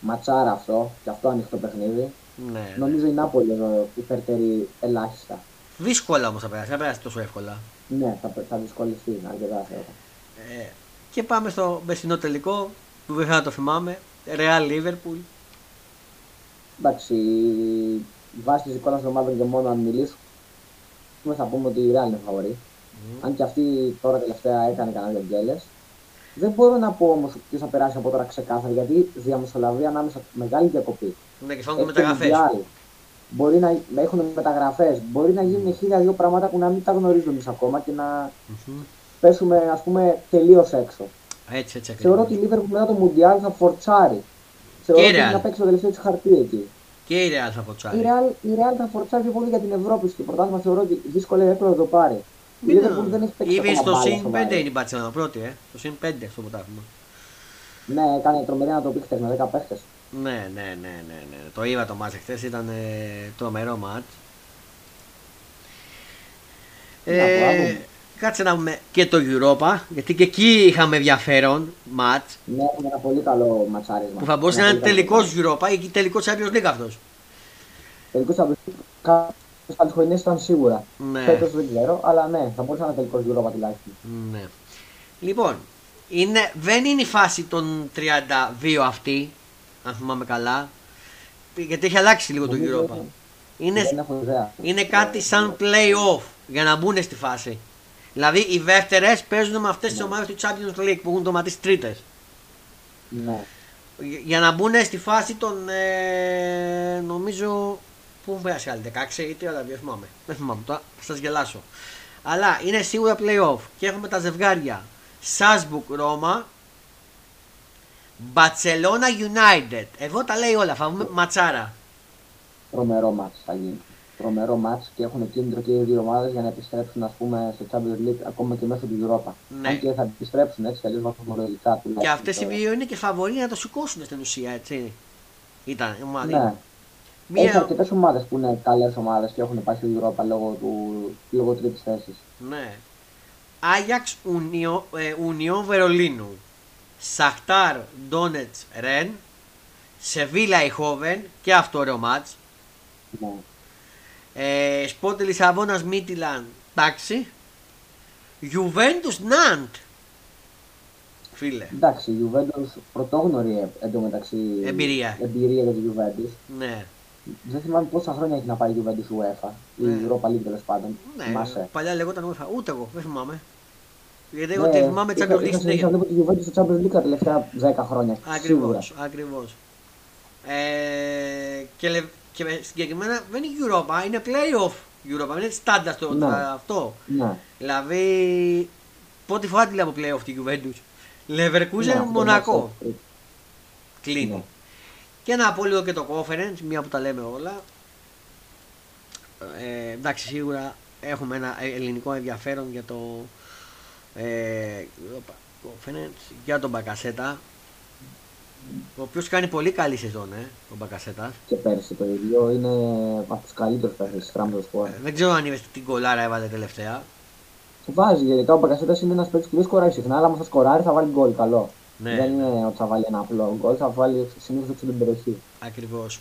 Ματσάρα αυτό, και αυτό ανοιχτό παιχνίδι. Ναι. Νομίζω η Νάπολη εδώ υπερτερεί ελάχιστα. Δύσκολα όμως θα περάσει, δεν θα περάσει τόσο εύκολα. Ναι, θα, θα δυσκολευτεί αρκετά θεωρώ. Ε, και πάμε στο μεσινό τελικό που δεν θα το θυμάμαι. Real Liverpool. Εντάξει, βάσει της εικόνας των ομάδων και μόνο αν μιλήσουμε, θα πούμε ότι η Real είναι φαβορή. Αν και αυτή τώρα τελευταία έκανε κανένα δυο γκέλες. Δεν μπορώ να πω όμως ποιος θα περάσει από τώρα ξεκάθαρα γιατί διαμεσολαβεί ανάμεσα μεγάλη διακοπή. Ναι, και φάνηκε Έχει το μεταγραφές. Mundial. Μπορεί να να έχουν μεταγραφές, μπορεί να γίνουν χίλια δύο πράγματα που να μην τα γνωρίζουμε εμείς ακόμα και να πέσουμε ας πούμε τελείως έξω. Έτσι, έτσι Θεωρώ ακριβώς. ότι η Liverpool μετά το Mundial θα φορτσάρει. Θεωρώ Και η ότι Real. θα παίξει το τελευταίο της χαρτί εκεί. Και η Real θα Η ποτσάρει. Real, η Real θα φορτσάρει πιο πολύ για την Ευρώπη στο πρωτάθλημα. Θεωρώ ότι δύσκολα ή εύκολα θα το πάρει. Η Μην Liverpool δεν έχει παίξει Ήδη ακόμα στο μπάλα συν 5 σοβαρή. είναι η Μπαρσελόνα πρώτη, ε. Στο συν 5 στο πρωτάθλημα. Ναι, έκανε τρομερή να το πει χτες με 10 παίχτες. Ναι, ναι, ναι, ναι, ναι. Το είδα το μάτς χθες, ήταν ε, τρομερό μάτς. Να πω, Ε, άλλο. κάτσε να δούμε και το Europa, γιατί και εκεί είχαμε ενδιαφέρον μάτς, Ναι, έχουμε ένα πολύ καλό ματσάρισμα. που θα μπορούσε να Ένα είναι πολύ καλό τελικός Europa ή τελικός Champions League αυτός. Τελικός Champions Κάποιο χρονιέ ήταν σίγουρα. Ναι. Φέτος δεν ξέρω, αλλά ναι, θα μπορούσε να είναι τελικός Europa τουλάχιστον. Ναι. Λοιπόν, είναι, δεν είναι η φάση των 32 αυτή, αν θυμάμαι καλά, γιατί έχει αλλάξει λίγο το Νομίζω Europa. Είναι, Δεν έχω ιδέα. είναι κάτι σαν play-off για να μπουν στη φάση. Δηλαδή οι δεύτερες παίζουν με αυτές τις ομάδες του Champions League που έχουν τοματίσει τρίτες. Ναι. Για να μπουν στη φάση των. Ε, νομίζω. Πού μου πέρασε άλλη, 16 ή 32, δεν θυμάμαι. Δεν θυμάμαι τώρα, θα σας γελάσω. Αλλά είναι σίγουρα playoff και έχουμε τα ζευγάρια Σάσμπουκ Ρώμα, Μπαρσελόνα United. Εδώ τα λέει όλα, θα βγούμε ματσάρα. Τρομερό μάτς θα γίνει. Τρομερό μάτς και έχουν κίνητρο και οι δύο ομάδες για να επιστρέψουν ας πούμε, στο Champions League ακόμα και μέσω του Europa. Ναι. Αν και θα επιστρέψουν έτσι, αλλιώς βαθμολογικά τουλάχιστον. Και αυτές οι τώρα. δύο είναι και φαβοροί να το σηκώσουν στην ουσία, έτσι. Ήταν η ομάδα. Ναι. Μία- Έχει αρκετές ομάδες που είναι καλές ομάδες και έχουν πάει στο Europa λόγω, του, λόγω τρίτης θέσης. Ναι. Άγιαξ Ουνιό, ε, Ουνιό Βερολίνου. Σαχτάρ Ντόνετς Ρεν. Σεβίλα Ιχόβεν και αυτό ωραίο μάτς. Ναι. Ε, Σπότε Λισαβόνας Μίτιλαν. Εντάξει. Γιουβέντους Ναντ. Φίλε. Εντάξει, η Juventus πρωτόγνωρη ε, εντωμεταξύ Εμπειρία. εμπειρία για τη Juventus. Ναι. Δεν θυμάμαι πόσα χρόνια έχει να πάρει η Juventus UEFA. Η Ναι. Europa League τέλος πάντων. ναι. Θυμάσαι. Παλιά λεγόταν UEFA. Ούτε εγώ. Δεν θυμάμαι. Γιατί εγώ Ναι, τη θυμάμαι είχα- Champions League είχα συνηθίσει συνέχεια. να βλέπω τη Juventus στο Champions League τα τελευταία 10 χρόνια. Σίγουρα. Ακριβώς, ακριβώς. Ε, και, λε- και με- συγκεκριμένα δεν είναι Europa, είναι playoff Europa, δεν είναι στάντα στο Ναι. αυτό. Ναι. Δηλαδή, πρώτη φορά τη λέω από playoff τη Juventus. Leverkusen, Ναι, αυτό Μονακό. είναι Κλείνει. Ναι. Και να πω λίγο και το conference, μία που τα λέμε όλα. Ε, εντάξει, σίγουρα έχουμε ένα ελληνικό ενδιαφέρον για το ε, Europa conference, για τον Μπακασέτα. Ο οποίος κάνει πολύ καλή σεζόν, ε, ο Μπακασέτας. Και πέρσι το ίδιο είναι από τους καλύτερους παίχτες της Frampton Sport. δεν ξέρω αν είδες την κολάρα έβαλε τελευταία. Βάζει, γενικά ο Μπακασέτας είναι ένας παίκτης που δεν σκοράρει συχνά, αλλά άμα θα σκοράρει θα βάλει γκολ καλό. Ναι. Δεν είναι ότι θα βάλει ένα απλό γκολ, θα βάλει συνήθως έξω την περιοχή. Ακριβώς.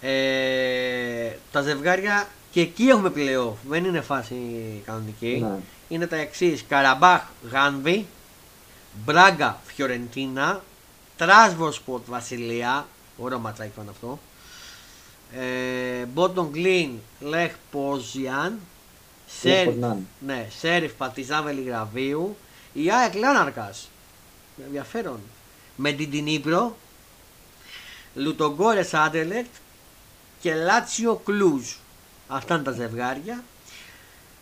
Ε, τα ζευγάρια και εκεί έχουμε playoff. Δεν είναι φάση κανονική. Ναι. Είναι τα εξής: Καραμπάχ Γάνδη, Μπράγκα Φιωρεντίνα, Τραμπζονσπόρ Βασιλεία. Ωραίο ματσάκι ήταν αυτό. Ε, Μπόντο Γκλιμτ Λεχ Πόζναν. Σέρ, Πόζναν. ναι, Σέριφ Παρτιζάν Βελιγραδίου. Η ΑΕΚ Λάρνακα. Ενδιαφέρον. Με την Τινίπρο. Λουτογκόρε Άντελεκτ και Λάτσιο Κλούζ. Αυτά είναι τα ζευγάρια.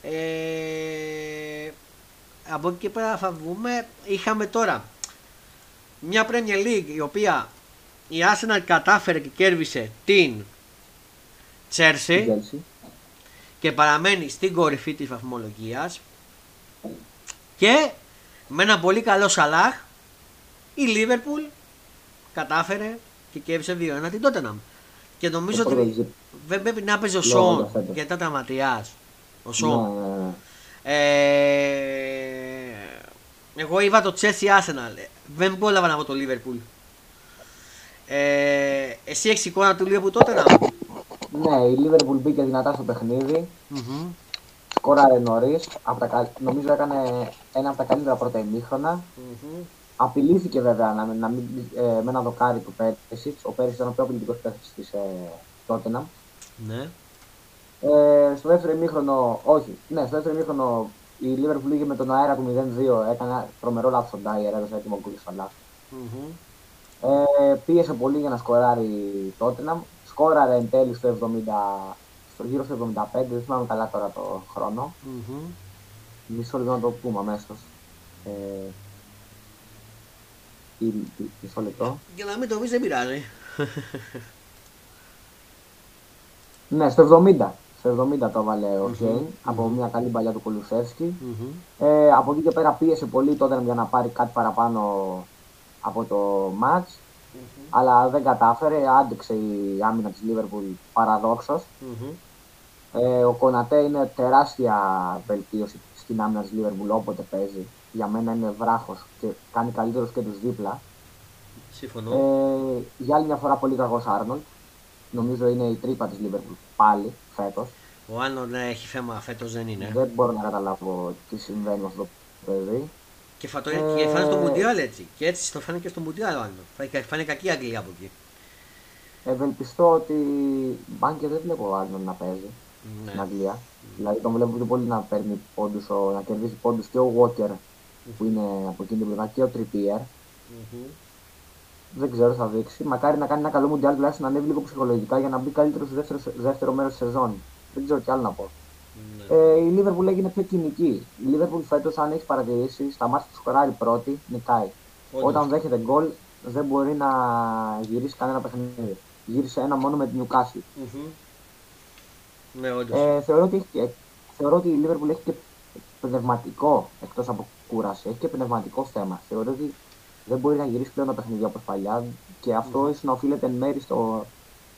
Ε, από εκεί και πέρα θα βγούμε. Είχαμε τώρα μια Premier League η οποία η Arsenal κατάφερε και κέρδισε την Chelsea Στην Chelsea. και παραμένει στην κορυφή της βαθμολογίας και με ένα πολύ καλό Σαλάχ η Λίβερπουλ κατάφερε και κέρδισε 2-1 την Tottenham και νομίζω Το πρώτο ότι ζη- δεν πρέπει να παίζει ο Λόγω Σον για φέτος. γιατί ήταν τραυματιάς ο Ναι, Σον ναι, ναι. ε, εγώ είδα το Chelsea Arsenal. Δεν πρόλαβα να δω το Liverpool. Ε, εσύ έχεις εικόνα του Liverpool τότε να; Ναι, η Liverpool μπήκε δυνατά στο παιχνίδι. Μμμ. Σκόραρε νωρίς. Νομίζω έκανε ένα από τα καλύτερα πρώτα ημίχρονα. Μμμ. Απειλήθηκε βέβαια να, μην- να μην, ε, με ένα δοκάρι του Πέρσι. Ο Πέρσι ήταν ο πιο απειλητικό παίκτης της ε, Tottenham. Ναι. Ε, στο δεύτερο ημίχρονο, όχι, ναι, στο δεύτερο ημίχρονο η Liverpool πήγε με τον αέρα του 0-2. Έκανε ένα τρομερό λάθος στον Ντάιερ, έδωσε έτοιμο γκολ στο λάθο. Μμμ. Ε, πίεσε πολύ για να σκοράρει η Tottenham. Σκόραρε εν τέλει στο 70, στο γύρω στο 75, δεν θυμάμαι καλά τώρα το χρόνο. Μμμ. Μισό λεπτό να το πούμε αμέσως. Ε, ή- ή- μισό λεπτό. Για να μην το πεις δεν πειράζει. Ναι, στο 70. Στο 70 το έβαλε ο Μμμ. Κέιν από μια καλή παλιά του Κολουσεύσκη. Μμμ. Ε, από εκεί και πέρα πίεσε πολύ τότε για να πάρει κάτι παραπάνω από το match. Αλλά δεν κατάφερε, άντεξε η άμυνα της Liverpool παραδόξως. Μμμ. Ε, ο Κονατέ είναι τεράστια βελτίωση στην άμυνα της Liverpool όποτε παίζει. Για μένα είναι βράχος και κάνει καλύτερος και τους δίπλα. Συμφωνώ. Ε, για άλλη μια φορά πολύ κακός Άρνολτ. Νομίζω είναι η τρύπα της Liverpool πάλι φέτος. Ο Άννον ναι, έχει θέμα φέτος δεν είναι. Δεν μπορώ να καταλάβω τι συμβαίνει με αυτό το παιδί. Και θα το Ε, και φάνε στο Μουντιάλ έτσι. Και έτσι το φάνε και στο Μουντιάλ ο Άννον. Θα φάνε κακή Αγγλία από εκεί. Ευελπιστώ ότι μπαν και δεν βλέπω Άρνολτ να παίζει στην Ναι. Αγγλία. Δηλαδή τον βλέπω πιο πολύ να παίρνει πόντους, ο- να κερδίζει πόντους και ο Walker που είναι από εκείνη την πλευρά και ο Trippier. Μμμ. Δεν ξέρω, θα δείξει. Μακάρι να κάνει ένα καλό Μουντιάλ τουλάχιστον να ανέβει λίγο ψυχολογικά για να μπει καλύτερος στο δεύτερο, δεύτερο μέρος της σεζόν. Δεν ξέρω τι άλλο να πω. Ναι. Ε, η Liverpool έγινε πιο κοινική. Η Liverpool φέτος, αν έχεις παρατηρήσει, στα μάτια που σκοράρει πρώτη, νικάει. Όντως. Όταν δέχεται γκολ, δεν μπορεί να γυρίσει κανένα παιχνίδι. Γύρισε ένα μόνο με την Newcastle. Μμμ. Ναι, όντως. Ε, θεωρώ, ότι έχει, και- θεωρώ ότι η Liverpool έχει και πνευματικό, εκτός από κούραση, έχει και πνευματικό θέμα. Θεωρώ ότι δεν μπορεί να γυρίσει πλέον τα παιχνίδια όπως παλιά και αυτό ίσω να οφείλεται εν μέρη στο,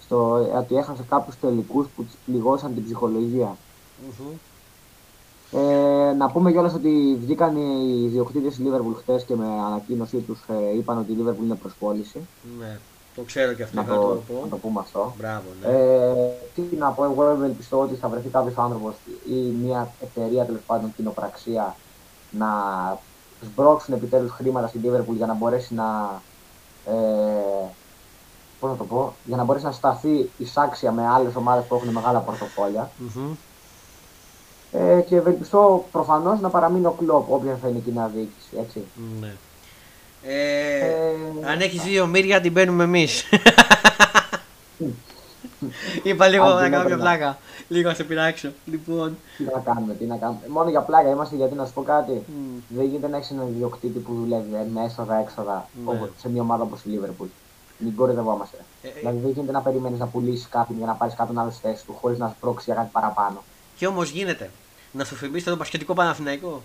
στο ε, ότι έχασε κάποιους τελικούς που τη πληγώσαν την ψυχολογία. Μμμ. Ε, να πούμε κιόλας ότι βγήκαν οι ιδιοκτήτες της Liverpool χθε και με ανακοίνωσή τους ε, είπαν ότι η Liverpool είναι προσχόληση. Ναι. Το ξέρω και αυτό. Να ήθελα να το, το να το πω. πούμε αυτό. Μπράβο, ναι. Ε, τι να πω, εγώ ευελπιστώ ότι θα βρεθεί κάποιος άνθρωπος ή μια εταιρεία τέλος πάντων κοινοπραξία να σμπρώξουν επιτέλους χρήματα στην Liverpool για να μπορέσει να. Ε, πώς να το πω, για να μπορέσει να σταθεί εισάξια με άλλες ομάδες που έχουν μεγάλα πορτοφόλια. Μμμ. Ε, και ευελπιστώ προφανώς να παραμείνει ο κλοπ, όποια θα είναι η κοινά διοίκηση. Έτσι. Ναι. Ε, Ε, αν έχεις δύο μύρια την παίρνουμε εμείς. Είπα λίγο Αν να δεν κάνω μια έπαιρνα. πλάκα. Λίγο να σε πειράξω. Λοιπόν. τι να κάνουμε, τι να κάνουμε. Μόνο για πλάκα είμαστε, γιατί να σου πω κάτι. μ, Δεν γίνεται να έχεις έναν ιδιοκτήτη που δουλεύει ε, με έσοδα-έξοδα Ναι. όπως- σε μια ομάδα όπως η Liverpool. Μην κορυδευόμαστε. Ε, ε. Δηλαδή δεν γίνεται να περιμένεις να πουλήσεις κάποιον για να πάρεις κάποιον άλλος στη θέση του χωρίς να σπρώξει για κάτι παραπάνω. Και όμως γίνεται. Να σου θυμίσετε το πασχετικό Παναθηναϊκό.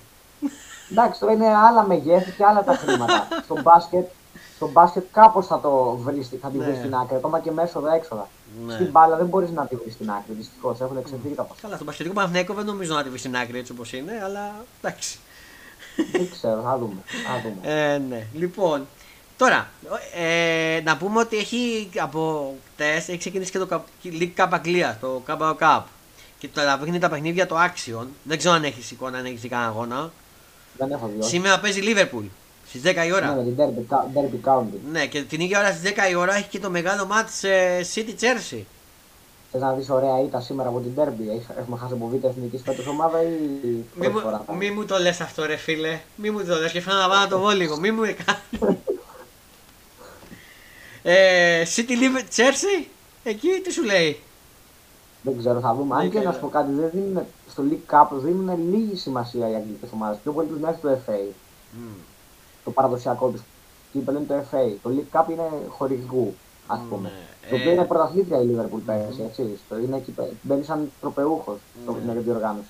Εντάξει, τώρα είναι άλλα μεγέθη και άλλα τα χρήματα. στο μπάσκετ, στο μπάσκετ κάπως θα το βρεις, θα τη βρεις Ναι. στην άκρη, ακόμα και με έσοδα-έξοδα. Ναι. Στην μπάλα δεν μπορείς να τη βρεις στην άκρη, δυστυχώς. Έχουν εξεφύγει τα ποσά. Καλά, στον πασχετικό Παναθηναϊκό δεν νομίζω να τη βρεις στην άκρη έτσι όπως είναι, αλλά εντάξει. δεν ξέρω, θα δούμε. Θα δούμε. Ε, ναι. Λοιπόν, Τώρα, ε, να πούμε ότι έχει από χτες έχει ξεκινήσει και το League Cup Αγγλίας, το Carabao Cup. Και τώρα βγαίνει τα παιχνίδια το Action. Δεν ξέρω αν έχεις εικόνα, αν έχεις δει κανένα αγώνα. Δεν έχω δει. όχι. Σήμερα παίζει Liverpool στις 10 η ώρα. Ναι, με την Derby, Cou- Derby County. Ναι, και την ίδια ώρα στις 10 η ώρα έχει και το μεγάλο μάτς ε, City Chelsea. Θες να δεις ωραία ήττα σήμερα από την Derby; Έχεις- Έχουμε χάσει από β' εθνικής φέτος ομάδα ή Μη πρώτη μου, φορά; μη μου το λες αυτό ρε φίλε. Μη μου το λες και φάνα να πάω να το δω λίγο. Μη μου κάνει. ε, City Liverpool Chelsea; Εκεί τι σου λέει; Δεν ξέρω, θα δούμε. Αν Ναι, και να καλά. σου πω κάτι, δεν δίνουν, στο League Cup δίνουν λίγη σημασία οι αγγλικές ομάδες. Πιο πολύ τους νοιάζει το FA. Το παραδοσιακό τους κύπελο είναι το FA. Το League Cup είναι χορηγού, ας πούμε. Ναι, Το ε, οποίο είναι πρωταθλήτρια η Liverpool πέρυσι, έτσι. Στο είναι εκεί, πέ- μπαίνει σαν τροπεούχος Ναι. στην διοργάνωση.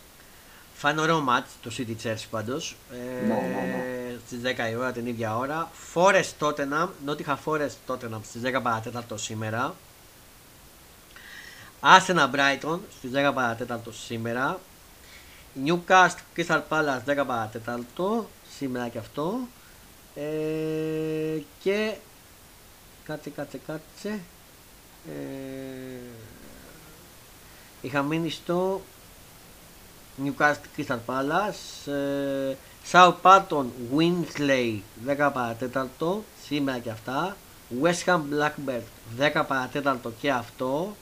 Φαν ωραίο μάτς το City Chelsea πάντως. Ε, Ναι, ναι, ναι. Στις 10 η ώρα την ίδια ώρα. Forest Tottenham, Nottingham Forest Tottenham στις 10 παρατέταρτο σήμερα. Arsenal Brighton στις 10 παρατέταρτο σήμερα. Newcastle Crystal Palace 10 παρατέταρτο σήμερα και αυτό. Ε, και κάτσε κάτσε κάτσε. Ε, είχα μείνει στο Newcastle Crystal Palace, ε, Southampton Winsley 10 παρατέταρτο σήμερα και αυτά, West Ham Blackbird 10 παρατέταρτο και αυτό,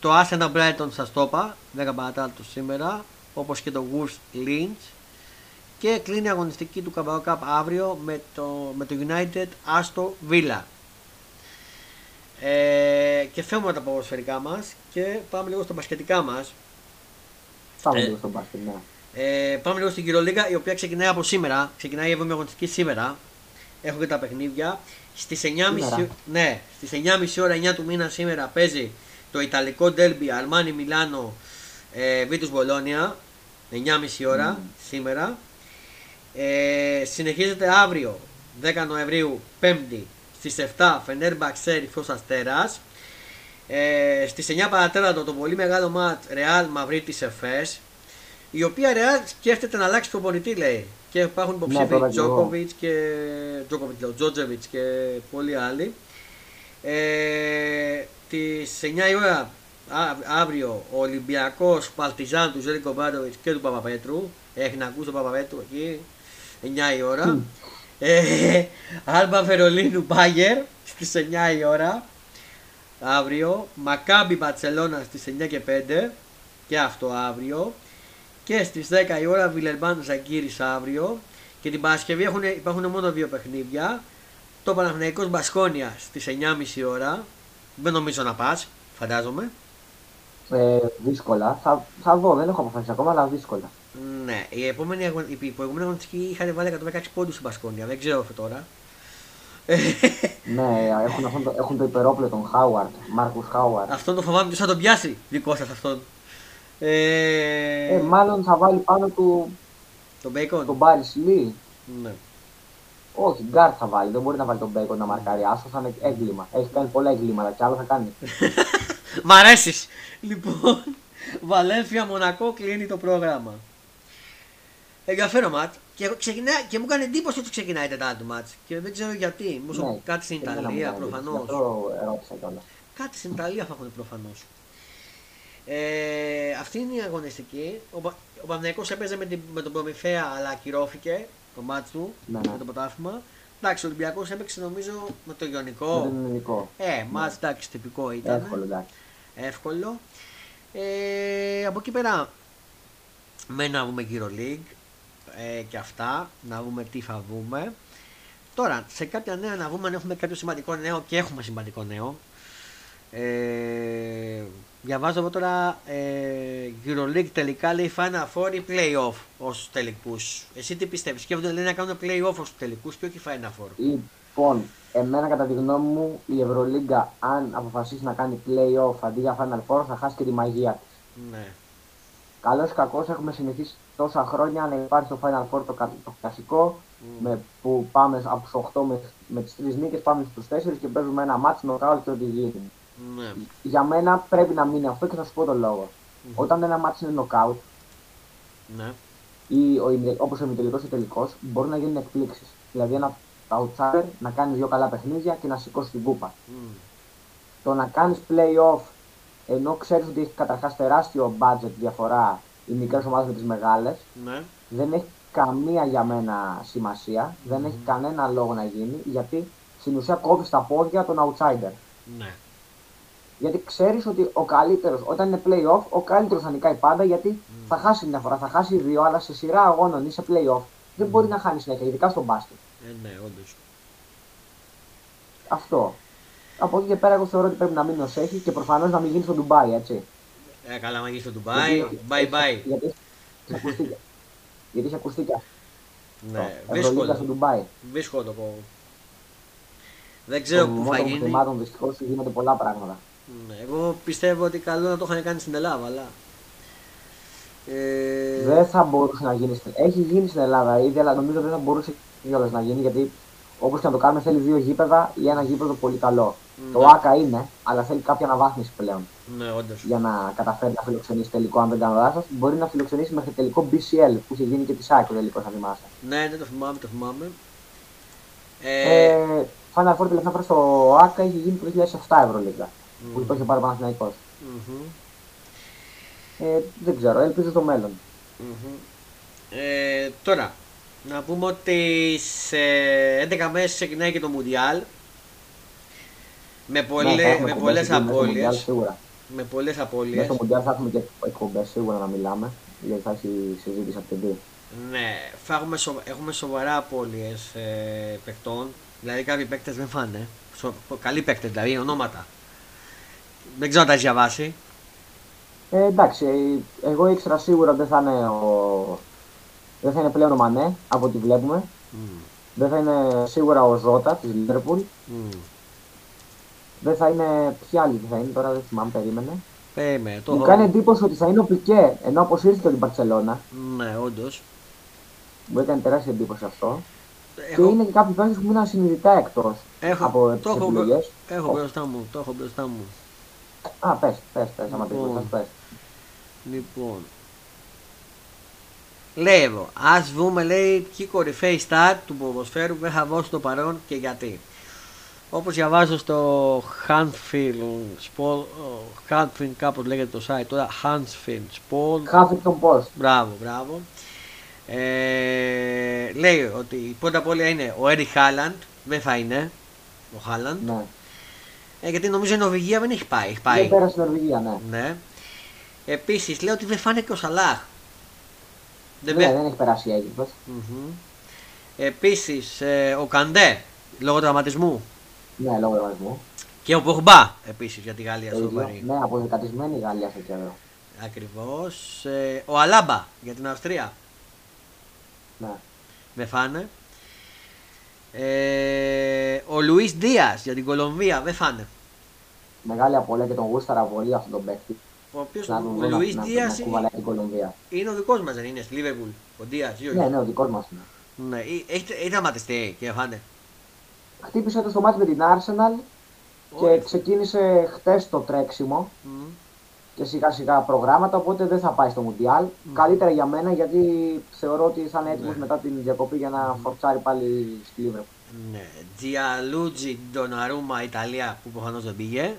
το Arsenal Brighton σας το είπα 10 παρατέταρτο σήμερα, όπως και το Wolves Lynch και κλείνει η αγωνιστική του Carabao Cup αύριο με το, με το United Aston Villa. Ε, και φεύγουμε από τα ποδοσφαιρικά μας και πάμε λίγο στα μπασκετικά μας. Πάμε Ε, λίγο στον μπάσκετ, ναι. Ε, πάμε λίγο στην Κυρολίγα η οποία ξεκινάει από σήμερα. Ξεκινάει η 7η αγωνιστική σήμερα. Έχω και τα παιχνίδια. Στις 9.30 Σήμερα. ναι, στις 9.30 ώρα 9 του μήνα σήμερα παίζει το Ιταλικό Ντέρμπι Αρμάνι Μιλάνο ε, Βίτους Μπολόνια. 9.30 ώρα σήμερα. Ε, συνεχίζεται αύριο 10 Νοεμβρίου 5η στις 7 Φενέρμπαξ Ρυφός Αστέρας. Ε, στις 9 παρατέταρτο το πολύ μεγάλο μάτς Ρεάλ Μαυρίτης Εφές η οποία Ρεάλ σκέφτεται να αλλάξει προπονητή λέει και υπάρχουν υποψήφοι τώρα κι εγώ. Τζόκοβιτς και Τζόκοβιτς λέω, Τζότζεβιτς και πολλοί άλλοι ε, τις 9 η ώρα α- αύριο ο Ολυμπιακός Παλτιζάν του Ζέλικο Μπάντοβιτς και του Παπαπέτρου έχεις να ακούσει τον Παπαπέτρου εκεί; 9 η ώρα ε, Άλμπα Βερολίνου Μπάγερ στις 9 η ώρα αύριο. Μακάμπι Μπαρσελόνα στις 9 και 5 και αυτό αύριο. Και στις 10 η ώρα Βιλερμπάν Ζαγκύρης αύριο. Και την Παρασκευή έχουν, υπάρχουν μόνο δύο παιχνίδια. Το Παναθηναϊκός Μπασκόνια στις 9.30 ώρα. Δεν νομίζω να πας, φαντάζομαι. Ε, δύσκολα. Θα, θα δω, δεν έχω αποφασίσει ακόμα, αλλά δύσκολα. Ναι, η, επόμενη, αγω- η προηγούμενη αγωνιστική είχαν βάλει 116 πόντους στην Μπασκόνια. Δεν ξέρω αυτό τώρα. ναι, έχουν, έχουν, το, έχουν το υπερόπλο τον Χάουαρτ, Μάρκους Χάουαρτ. αυτόν το φοβάμαι ποιος θα τον πιάσει δικό σας αυτόν. Ε, Ε, μάλλον θα βάλει πάνω του τον Bacon. τον Πάρις Λι. Ναι. Όχι, γκαρντ θα βάλει. Δεν μπορεί να βάλει τον Μπέικον να μαρκάρει. Άσο θα είναι έγκλημα. Έχει κάνει πολλά εγκλήματα και άλλο θα κάνει. Μ' αρέσεις. Λοιπόν, Βαλένθια Μονακό κλείνει το πρόγραμμα. Ενδιαφέρον μάτς. Και, εγώ ξεκινάει, και μου έκανε εντύπωση ότι ξεκινάει η Τετάρτη μάτς. Και δεν ξέρω γιατί. Μήπως Ναι, κάτι στην και εμένα μου Ιταλία κάνει εντύπωση. προφανώς. Γι' αυτό ερώτησα κιόλας. Κάτι στην Ιταλία θα έχουν προφανώς. Ε, αυτή είναι η αγωνιστική. Ο, Πα- ο Παναθηναϊκός έπαιζε με, την, με τον Προμηθέα αλλά ακυρώθηκε το μάτς του Ναι, ναι. με το πρωτάθλημα. Εντάξει, ο Ολυμπιακός έπαιξε νομίζω με το Με Ιωνικό. τον ελληνικό. Ε, μάτς εντάξει, τυπικό ήταν. Εύκολο, εντάξει. εύκολο. Ε, από εκεί πέρα, με να δούμε EuroLeague ε, και αυτά, να δούμε τι θα δούμε. Τώρα, σε κάποια νέα να δούμε αν έχουμε κάποιο σημαντικό νέο και έχουμε σημαντικό νέο. Ε, διαβάζω εγώ τώρα ε, EuroLeague τελικά λέει Final Four ή Playoff ως τελικούς. Εσύ τι πιστεύεις, σκέφτονται λέει να κάνουν Playoff ως τελικούς και όχι Final Four. Λοιπόν, εμένα κατά τη γνώμη μου η Ευρωλίγκα αν αποφασίσει να κάνει play-off αντί για Final Four θα χάσει και τη μαγεία της. Ναι. Καλό ή κακό έχουμε συνηθίσει τόσα χρόνια να υπάρχει το Final Four το, κα- το κλασικό με, που πάμε από του 8 με, με τις 3 νίκες πάμε στους 4 και παίζουμε ένα μάτσο νοκάουτ και ό,τι γίνει. Ναι. Για μένα πρέπει να μείνει αυτό και θα σου πω τον λόγο. Όταν ένα μάτσο είναι νοκάουτ Ναι. ή ο, ημι- όπως ο ημιτελικός ή ο τελικός μπορεί να γίνουν εκπλήξεις. Δηλαδή ένα το outsider, να κάνεις δύο καλά παιχνίδια και να σηκώσει την κούπα. Μμ. Το να κάνεις playoff ενώ ξέρεις ότι έχει καταρχάς τεράστιο budget διαφορά οι μικρέ ομάδες με τις μεγάλες, Ναι. δεν έχει καμία για μένα σημασία, δεν έχει κανένα λόγο να γίνει, γιατί στην ουσία κόβει τα πόδια των outsider. Ναι. Γιατί ξέρεις ότι ο καλύτερος, όταν είναι playoff, ο καλύτερος θα νικάει πάντα γιατί θα χάσει μια φορά, θα χάσει δύο, αλλά σε σειρά αγώνων ή σε playoff δεν μπορεί να χάνεις συνέχεια, ειδικά στον μπάσκετ. Ε, ναι, όντως. Αυτό. Από εκεί και πέρα, εγώ θεωρώ ότι πρέπει να μείνει ω έχει και προφανώς να μην γίνει στο Ντουμπάι, έτσι. Ε, καλά, μα στο Ντουμπάι. Γιατί- Bye bye. Γιατί έχει ακουστεί, και- γιατί έχει ακουστεί και αυτό. Ναι, Ευρωλίγα στο δύσκολο. Ντουμπάι. Δύσκολο το κόμμα. Δεν ξέρω Των πού θα μόνων γίνει. χρημάτων δυστυχώς γίνονται πολλά πράγματα. Ναι, εγώ πιστεύω ότι καλό να το είχαν κάνει στην Ελλάδα, αλλά. Ε, Δεν θα μπορούσε να γίνει στην Έχει γίνει στην Ελλάδα ήδη, αλλά νομίζω δεν θα μπορούσε κιόλας να γίνει γιατί όπως και να το κάνουμε θέλει δύο γήπεδα ή ένα γήπεδο πολύ καλό. Ναι. Το ΑΚΑ είναι, αλλά θέλει κάποια αναβάθμιση πλέον Ναι, όντως. για να καταφέρει να φιλοξενήσει τελικό. Αν δεν κάνω λάθος, μπορεί να φιλοξενήσει μέχρι τελικό BCL που είχε γίνει και της ΣΑΚ τελικό, θα θυμάστε. Ναι, ναι, το θυμάμαι, το θυμάμαι. Ε, Ε, Final Four τελευταία φορά στο ΑΚΑ είχε γίνει το 2007 Ευρωλίγα. Που το είχε πάρει ο Παναθηναϊκός. μμμ, Ε, δεν ξέρω, ελπίζω στο μέλλον. μμμ. Ε, τώρα, να πούμε ότι σε 11 μέρες ξεκινάει και το Μουντιάλ. Με, πολλέ, Ναι, θα έχουμε με εκπομπές πολλές εκεί μέσα στο Mundial, απώλειες. Σίγουρα. Με πολλές Μέσα απώλειες. στο Μουντιάλ θα έχουμε και εκπομπές σίγουρα να μιλάμε. Γιατί θα έχει συζήτηση αρκετή. Ναι, θα έχουμε, σο- έχουμε σοβαρά απώλειες ε, παικτών. Δηλαδή κάποιοι παίκτες δεν φάνε. Σο, καλοί παίκτες, δηλαδή ονόματα. Δεν ξέρω αν τα έχεις διαβάσει. Ε, εντάξει, ε, εγώ ήξερα σίγουρα ότι δεν θα είναι, ο... δεν θα είναι πλέον ο Μανέ από ό,τι βλέπουμε. Μμ, Δεν θα είναι σίγουρα ο Ζώτα της Λίβερπουλ. μμ. Δεν θα είναι. Ποια άλλη θα είναι, τώρα δεν θυμάμαι, περίμενε. Περίμενε, το Μου έχω- κάνει εντύπωση ότι θα είναι ο Πικέ ενώ αποσύρθηκε από την Παρσελώνα. Ναι, όντως. Μου έκανε τεράστια εντύπωση αυτό. Και Έχω, είναι και κάποιοι παίκτε που μείναν συνειδητά εκτός έχω, από το τι έχω, επιλογές. έχω μπροστά μου, το έχω μπροστά μου. Α, πες, πες, πες, άμα Λοιπόν. τίποτα, πες. Λοιπόν. Λέει εδώ, ας δούμε λέει ποιοι κορυφαίοι στάρ του ποδοσφαίρου δεν θα δώσουν το παρόν και γιατί. Όπως διαβάζω στο Hanfield Sport, Hanfield κάπως λέγεται το site τώρα, Hansfield Sport, Χάφικτον Post. μπράβο, μπράβο. Ε, λέει ότι πρώτα απ' όλα είναι ο Eric Haaland, δεν θα είναι ο Haaland, Ναι. ε, γιατί νομίζω η Νορβηγία δεν έχει πάει, έχει Δεν πάει. πέρασε στην Νορβηγία, ναι. Ναι. Επίσης λέει ότι δεν φάνε και ο Σαλάχ. Δεν Ναι, πέ- δεν έχει περάσει η Αίγυπτος. Μμμ. Επίσης ε, ο Καντέ λόγω τραυματισμού Ναι, λόγω τραυματισμού. και ο Πογμπά επίσης για τη Γαλλία Το ίδιο. σοβαρή. Ναι, αποδεκατισμένη η Γαλλία στο καιρό. Ακριβώς. Ε, ο Αλάμπα για την Αυστρία Ναι. δεν φάνε. Ε, ο Λουίς Δίας για την Κολομβία δεν φάνε. Μεγάλη απολία και τον γούσταρα πολύ αυτόν τον παίκτη. Ο οποίος Να τον ο δω να, Λουίς να, να, Δίας κουβαλάει την Κολομβία. είναι ο δικός μας δεν είναι στη Λίβερπουλ. Ο Δίας ή όχι; Ναι, ναι, ο δικός μας είναι. Ναι, ή- έχει, έχει τραυματιστεί και δεν φάνε. Χτύπησε το στο μάτι με την Arsenal και Όχι. ξεκίνησε χτες το τρέξιμο Μμ. και σιγά σιγά προγράμματα, οπότε δεν θα πάει στο Μουντιάλ. Καλύτερα για μένα γιατί θεωρώ ότι θα είναι έτοιμος Ναι. μετά την διακοπή για να φορτσάρει πάλι στη Λίβερπουλ. Ναι, Τζιαλούτζι Ντοναρούμα Ιταλία που προφανώς δεν πήγε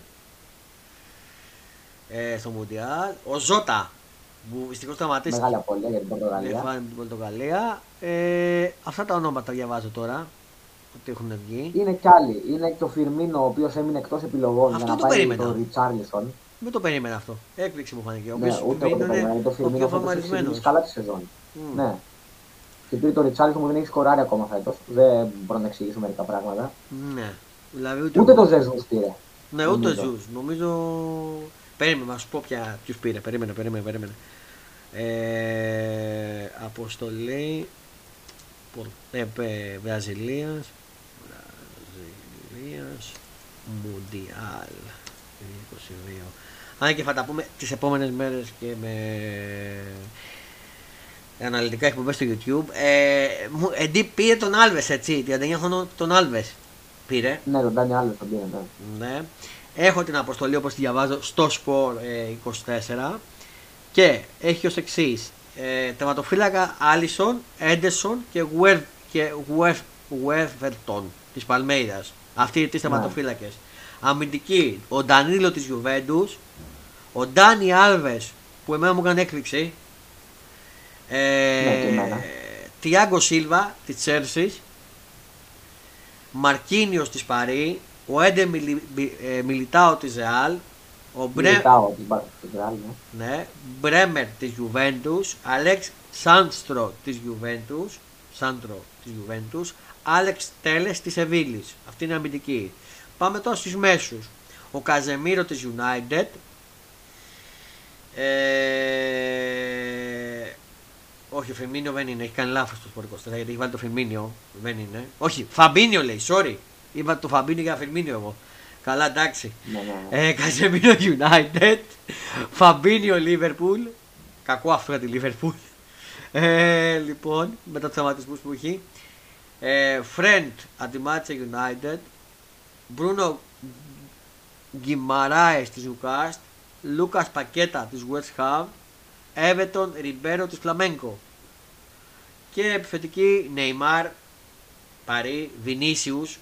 ε, στο Μουντιάλ. Ο Ζώτα που δυστυχώς σταματήσει Μεγάλη απολία για την δεν Πορτογαλία. φάνε με την Πορτογαλία. Ε, αυτά τα ονόματα διαβάζω τώρα ότι έχουν βγει. Είναι κι άλλοι. Είναι και ο Φιρμίνο ο οποίος έμεινε εκτός επιλογών Αυτό για να το πάει περίμενα. τον Ριτσάρλισον. Δεν το περίμενα αυτό. Έκπληξη μου φάνηκε. Ο Ναι, οποίος ούτε εγώ το είναι περίμενα. γιατί Το ο Φιρμίνο πιο φέτος έχει φαμαρισμένο. ξεκινήσει καλά τη σεζόν. Ναι. Και πήρε τον Ριτσάρλισον που δεν έχει σκοράρει ακόμα φέτος. Δεν μπορώ να εξηγήσω μερικά πράγματα. Ναι. Δηλαδή ούτε, Ούτε εγώ. το Ζεζού πήρε. Ναι, ούτε νομίζω. Ζους. Νομίζω. Περίμενε, να σου πω πια ποιου πήρε. Περίμενε, περίμενε, περίμενε. Ε, αποστολή. Πορτέπε Βραζιλίας. Βραζιλίας. Μουντιάλ. 22. Αν και θα τα πούμε τις επόμενες μέρες και με αναλυτικά εκπομπές στο YouTube. Ε, μου, Εντί πήρε τον Άλβες έτσι, 39 χρονών τον Άλβες πήρε. Ναι, τον Ντάνι Άλλο τον πήρε. Ναι. Ναι. Έχω την αποστολή όπως τη διαβάζω στο Sport ε, 24 και έχει ως εξή. Ε, τερματοφύλακα Άλισον, Έντερσον και Γουέρ και Γουέρ Βέφερτον τη Παλμέιδα. Αυτοί οι τρεις θεματοφύλακες. Αμυντική, ο Ντανίλο της Γιουβέντους, ο Ντάνι Άλβες που εμένα μου έκανε έκπληξη. Ε, Ναι, Τιάγκο Σίλβα της Τσέρση. Μαρκίνιος της Παρή. Ο Έντε Μιλι, ε, Μιλιτάο της Ρεάλ. Ο Μπρε, Μιλιτάω την Μπα- την Ρεάλ, ναι. ναι, Μπρέμερ της Γιουβέντους. Αλέξ Σάντστρο της Γιουβέντους. Σάντρο της Γιουβέντους. Άλεξ Τέλες της Σεβίλη. Αυτή είναι αμυντική. Πάμε τώρα στου μέσους. Ο Καζεμίρο της United. Ε, όχι, ο Φεμίνιο δεν είναι. Έχει κάνει λάθος το Σπορ 24 γιατί έχει βάλει το Φεμίνιο. Δεν είναι. Όχι, Φαμπίνιο λέει, sorry. Είπα το Φαμπίνιο για Φεμίνιο εγώ. Καλά, εντάξει. Ναι, ναι, ναι. Ε, Καζεμίνο United. Φαμπίνιο Liverpool. Κακό αυτό για τη Liverpool. Ε, λοιπόν, με τα τραυματισμούς που έχει. Ε, Friend από τη Manchester United. Bruno Γκυμαράε της Newcastle. Λούκα Πακέτα της West Ham. Everton Ριμπέρο της Flamenco. Και επιθετική Neymar, Παρί, Vinicius,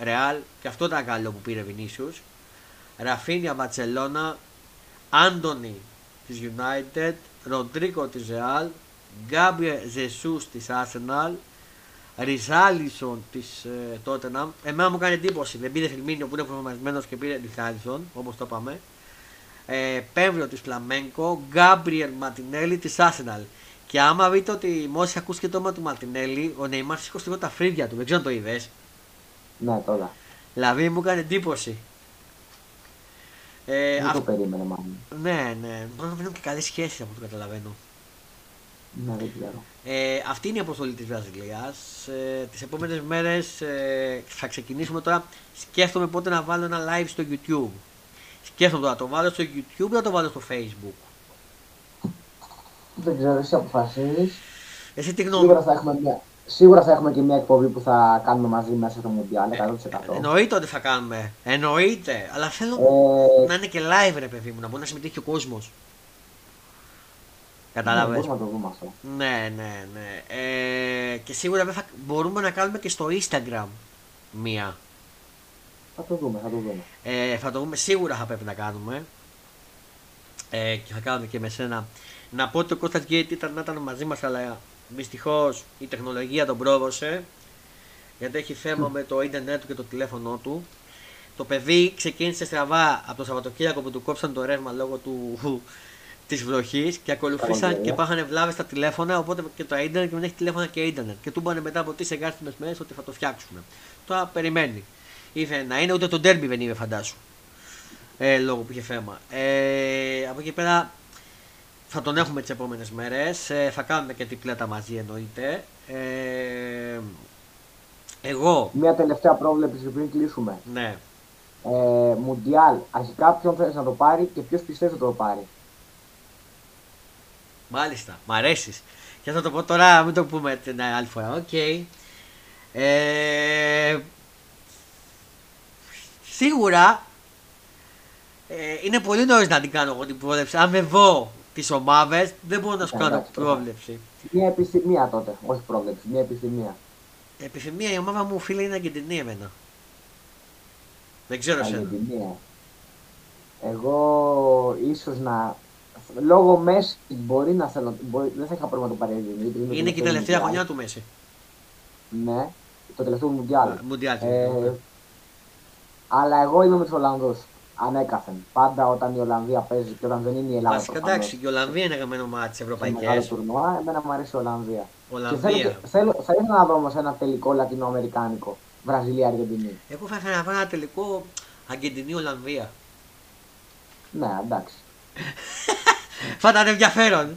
Ρεάλ. Και αυτό ήταν καλό που πήρε Vinicius. Ραφίνια Μπαρσελόνα, Άντωνι της United, Ροντρίκο της Real, Γκάμπριε Ζεσούς της Arsenal, Ριζάλισον της ε, Tottenham. Εμένα μου κάνει εντύπωση, δεν πήρε Φιρμίνιο που είναι προγραμματισμένος και πήρε Ριζάλισον, όπως το είπαμε. Ε, Πέμβριο της Φλαμέγκο, Γκάμπριελ Ματινέλη της Arsenal. Και άμα δείτε ότι μόλις ακούστηκε το όνομα του Μαρτινέλη, ο Νεϊμάρ σήκωσε λίγο τα φρύδια του, δεν ξέρω αν το είδες. Ναι, τώρα. Δηλαδή μου έκανε εντύπωση. Ε, Δεν αυ- το περίμενε μάλλον. Ναι, ναι. Μάλλον δεν έχουν και καλές σχέσεις από ό,τι καταλαβαίνω. Ναι, δεν ξέρω. Ε, αυτή είναι η αποστολή της Βραζιλίας. Ε, Τις επόμενες μέρες ε, θα ξεκινήσουμε τώρα. Σκέφτομαι πότε να βάλω ένα live στο YouTube. Σκέφτομαι τώρα να το βάλω στο YouTube ή να το βάλω στο Facebook; Δεν ξέρω, εσύ αποφασίζεις. Εσύ τι γνώμη. Σίγουρα θα έχουμε μια... Σίγουρα θα έχουμε και μια εκπομπή που θα κάνουμε μαζί μέσα στο Μουντιάλ, 100%. Εννοείται ότι θα κάνουμε. Εννοείται. Αλλά θέλω Ε, να είναι και live, ρε παιδί μου, να μπορεί να συμμετέχει και ο κόσμος. Ναι, Κατάλαβε. μπορούμε να το δούμε αυτό. Ναι, ναι, ναι. Ε, και σίγουρα δεν θα, μπορούμε να κάνουμε και στο Instagram μία. Θα το δούμε, θα το δούμε. Ε, θα το δούμε, σίγουρα θα πρέπει να κάνουμε. Ε, και θα κάνουμε και με σένα. Να πω ότι ο Κώστας Γκέιτ ήταν να ήταν μαζί μας, αλλά δυστυχώς η τεχνολογία τον πρόδωσε. Γιατί έχει θέμα με το ίντερνετ του και το τηλέφωνο του. Το παιδί ξεκίνησε στραβά από το Σαββατοκύριακο που του κόψαν το ρεύμα λόγω του, της βροχής και ακολουθήσαν Καλοκαίρι, και ε. πάχανε βλάβες στα τηλέφωνα οπότε και το ίντερνετ και δεν έχει τηλέφωνα και ίντερνετ και του είπανε μετά από τρεις εγκάρστημες μέρες ότι θα το φτιάξουν. Τώρα περιμένει. Ήρθε να είναι ούτε το ντέρμπι δεν είναι φαντάσου. Ε, λόγω που είχε θέμα. Ε, από εκεί πέρα θα τον έχουμε τις επόμενες μέρες. Ε, θα κάνουμε και τριπλέτα μαζί εννοείται. Ε, εγώ, Μια τελευταία πρόβλεψη πριν κλείσουμε. ναι, Ε, Μουντιάλ, αρχικά ποιον θέλει να το πάρει και ποιος πιστεύεις θα το πάρει; Μάλιστα, μ' αρέσεις. Και θα το πω τώρα, μην το πούμε την άλλη φορά. Οκ. Ε, σίγουρα ε, είναι πολύ νωρίς να την κάνω εγώ την πρόβλεψη. Αν δεν δω τις ομάδες, δεν μπορώ να σου Ε, κάνω εντάξει, πρόβλεψη. Μια επιθυμία τότε, όχι πρόβλεψη, μια επιθυμία. Επιθυμία η ομάδα μου φίλε είναι Αργεντινή εμένα. Δεν ξέρω εσένα. Αργεντινία. Εγώ ίσως να. Λόγω Μέση μπορεί να θέλω. Μπορεί, δεν θα είχα πρόβλημα να το πάρει η Αργεντινή, γιατί το Είναι και η τελευταίο τελευταία Μουντιάλ. χρονιά του Μέση. Ναι, το τελευταίο Μουντιάλ. Μουντιάλ. Ε, αλλά εγώ είμαι με τους Ολλανδούς. Ανέκαθεν. Πάντα όταν η Ολλανδία παίζει και όταν δεν είναι η Ελλάδα. Βασικά προφανώς, εντάξει, η Ολλανδία είναι γραμμένο μάτι σε μεγάλο ευρωπαϊκέ. τουρνουά, εμένα μου αρέσει η Ολλανδία. Και θέλω, Ολλανδία. και- θέλω, θα ήθελα να δω όμως ένα τελικό λατινοαμερικάνικο. Βραζιλία-Αργεντινή. Εγώ θα ήθελα να βάλω ένα τελικό Αργεντινή-Ολλανδία. Ναι, εντάξει. Θα ήταν ενδιαφέρον.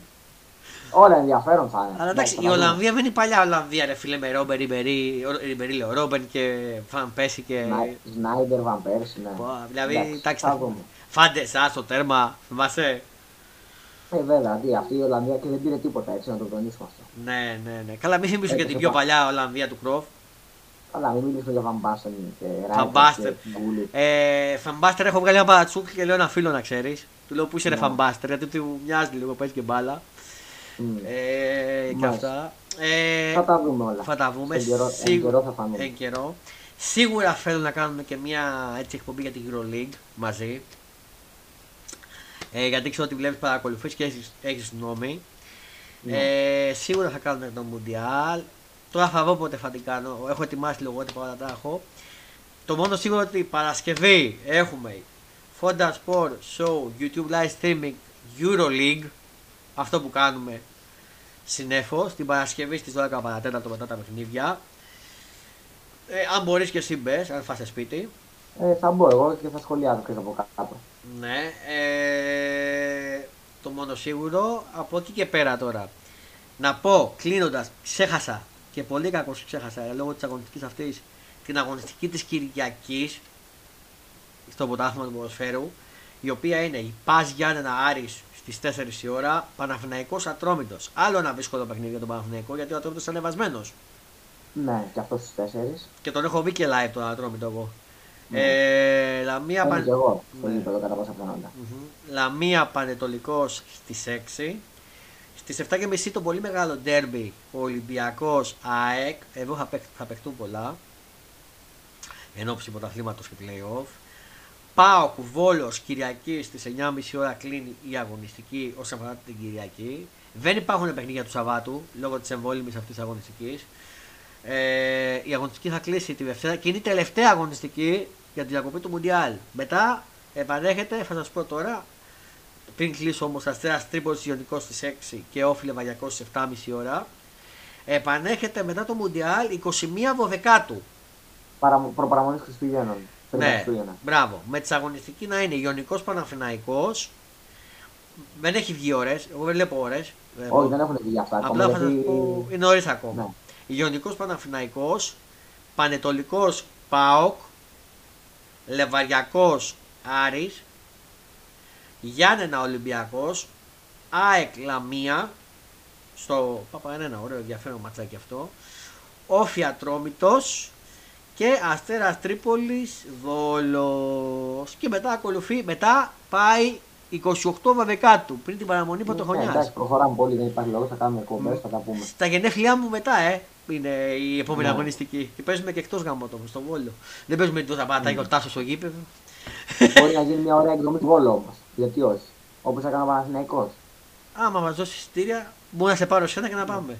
Όλα ενδιαφέρον θα είναι. Αλλά εντάξει, η θα δούμε. Ολλανδία δεν είναι η παλιά Ολλανδία, ρε φίλε, με Ρόμπερ, Ριμπερί, ο- Ριμπερί λέω, Ρόμπερ και Φαν Πέση και. Σνάι- Σνάιντερ, Βαν Πέρσι, ναι. Πω, Δηλαδή, Εντάξει, εντάξει, θα δούμε. φάντε σα το τέρμα, θυμάσαι; Ε, βέβαια, τι, αυτή η Ολλανδία και δεν πήρε τίποτα έτσι να το τονίσουμε αυτό. Ναι, ναι, ναι. Καλά, μην θυμίσω Ε, και το την πιο πα- παλιά Ολλανδία του Κρόφ. Αλλά μην μιλήσουμε για Βαν Μπάστεν και Van Basten. Ράιτερ και Γκούλιτ. Ε, Φαμπάστερ έχω βγάλει ένα παρατσούκ και λέω ένα φίλο να ξέρεις. Του λέω που είσαι ρε Ναι. Φαμπάστερ, γιατί του μοιάζει λίγο, παίζει και μπάλα. Μμ. Ε, και Μάλιστα. αυτά. Ε, Θα τα δούμε όλα. θα τα βούμε. Εν καιρό, Σίγου- εν καιρό θα φανούν. εν καιρό. Σίγουρα θέλω να κάνουμε και μια έτσι, εκπομπή για την EuroLeague μαζί. Ε, γιατί ξέρω ότι βλέπεις παρακολουθείς και έχεις, έχεις γνώμη. Ναι. Ε, σίγουρα θα κάνουμε το Mundial. Τώρα θα δω πότε θα την κάνω. Έχω ετοιμάσει λογότυπα όλα τα έχω. Το μόνο σίγουρο ότι Παρασκευή έχουμε Fonda Sport Show, YouTube Live Streaming, EuroLeague. Αυτό που κάνουμε συνέφως την Παρασκευή στις 12 παρατέταρτο μετά τα παιχνίδια. Ε, αν μπορείς και εσύ μπες, αν φας σπίτι. Ε, θα μπω εγώ και θα σχολιάσω και από κάτω. Ναι. Ε, το μόνο σίγουρο. Από εκεί και πέρα τώρα. Να πω κλείνοντας, ξέχασα και πολύ κακός ξέχασα ε, λόγω της αγωνιστικής αυτής την αγωνιστική της Κυριακής στο ποτάθμα του ποδοσφαίρου. Η οποία είναι η Πας Γιάννενα Άρης στις 4 η ώρα, Παναθηναϊκός Ατρόμητος. Άλλο ένα δύσκολο παιχνίδι για τον Παναθηναϊκό γιατί ο Ατρόμητος είναι ανεβασμένος. Ναι, και αυτός στις 4. Και τον έχω δει και live τον Ατρόμητο εγώ. Ναι. Ε, Λαμία, Είμαι Παν... και εγώ στο Ναι. γήπεδο κατά πάσα πιθανότητα. Μμμ. Λαμία Πανετολικός στις 6. Στις 7.30 το πολύ μεγάλο ντέρμπι ο Ολυμπιακός ΑΕΚ. Εδώ θα, παίχ- θα παιχτούν πολλά. Εν ώψη πρωταθλήματος και play-off. Πάω Βόλος Κυριακής στις 9.30 ώρα κλείνει η αγωνιστική όσον αφορά την Κυριακή. Δεν υπάρχουν παιχνίδια του Σαββάτου λόγω της εμβόλυμης αυτής της αγωνιστικής. Ε, η αγωνιστική θα κλείσει τη Δευτέρα και είναι η τελευταία αγωνιστική για τη διακοπή του Μουντιάλ. Μετά επανέρχεται, θα σας πω τώρα, πριν κλείσω όμως Αστέρας Τρίπολης Ιωνικός στις 6 και Όφιλε Βαγιακό στις 7.30 ώρα. Επανέρχεται μετά το Μουντιάλ 21 Βοδεκάτου. Παρα, προπαραμονής Χριστουγέννων. Πριν τα Ναι, Χριστούγεννα. μπράβο. Με τη αγωνιστική να είναι Ιωνικός Παναφυναϊκό. Δεν έχει βγει ώρες. Εγώ δεν βλέπω ώρες. Όχι, δεν έχουν βγει αυτά ακόμα. Απλά θα σα γιατί- πω. Είναι νωρίς ακόμα. Ναι. Ιωνικός Παναφυναϊκό. Πανετολικός Πάοκ. Λεβαριακός Άρης. Γιάννενα Ολυμπιακός. ΑΕΚ Λαμία. Στο Παπα είναι ένα ωραίο ενδιαφέρον ματσάκι αυτό. Όφια Τρόμητος και Αστέρας Τρίπολης Βόλος. Και μετά ακολουθεί, μετά πάει 28 Βαβεκάτου πριν την παραμονή Ναι, πρωτοχρονιάς. εντάξει, προχωράμε πολύ, δεν υπάρχει λόγος, θα κάνουμε εκπομπές, θα τα πούμε. Στα γενέθλιά μου μετά, ε, είναι η επόμενη Ναι. αγωνιστική. Και παίζουμε και εκτός γαμότο στο Βόλο. Δεν παίζουμε την θα πάει να γιορτάσω στο γήπεδο. Μπορεί να γίνει μια ωραία εκδρομή του Βόλου όμως. Γιατί όχι. Όπως έκανε ο Παναθηναϊκός. Άμα μας δώσει εισιτήρια, μπορεί να σε πάρω σένα και να πάμε.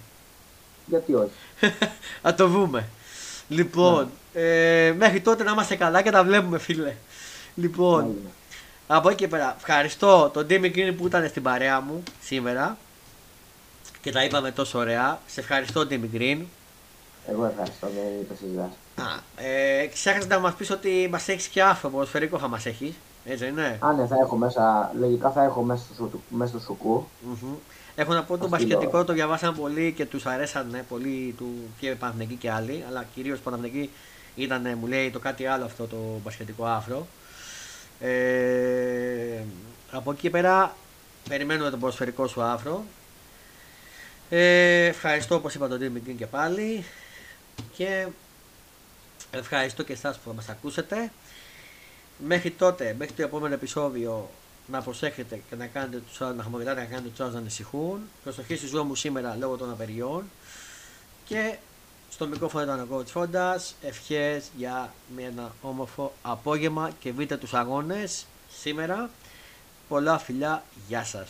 Γιατί όχι. να το δούμε. Λοιπόν, ε, μέχρι τότε να είμαστε καλά και τα βλέπουμε, φίλε. Λοιπόν, Έγινε. από εκεί και πέρα, ευχαριστώ τον Τίμι Green που ήταν στην παρέα μου σήμερα και τα είπαμε τόσο ωραία. Σε ευχαριστώ, Τίμι Green. Εγώ ευχαριστώ, δεν το συζητάς. Α, ε, ξέχασε να μας πεις ότι μας έχεις και άφρο ποδοσφαιρικό θα μας έχεις. Έτσι δεν είναι. Α, ναι, θα έχω μέσα, λογικά θα έχω μέσα στο, σου- μέσα στο σουκού. Μμμ. Έχω να πω το Θα στείλω. μπασκετικό το διαβάσαν πολύ και τους αρέσανε πολύ του και Παναθηναϊκοί και άλλοι. Αλλά κυρίως Παναθηναϊκοί ήταν, μου λέει το κάτι άλλο αυτό το μπασκετικό άφρο. Ε, από εκεί και πέρα περιμένουμε το ποδοσφαιρικό σου άφρο. Ε, ευχαριστώ όπως είπα τον Dream Green και πάλι και ευχαριστώ και εσάς που θα μας ακούσετε. Μέχρι τότε, μέχρι το επόμενο επεισόδιο να προσέχετε και να κάνετε τους άλλους, να χαμογελάτε και να κάνετε τους άλλους να ανησυχούν. Προσοχή στη ζωή μου σήμερα λόγω των απεργιών. Και στο μικρόφωνο ήταν ο Coach Φόντας. Ευχές για μια- ένα όμορφο απόγευμα και βρείτε τους αγώνες σήμερα. Πολλά φιλιά, γεια σας.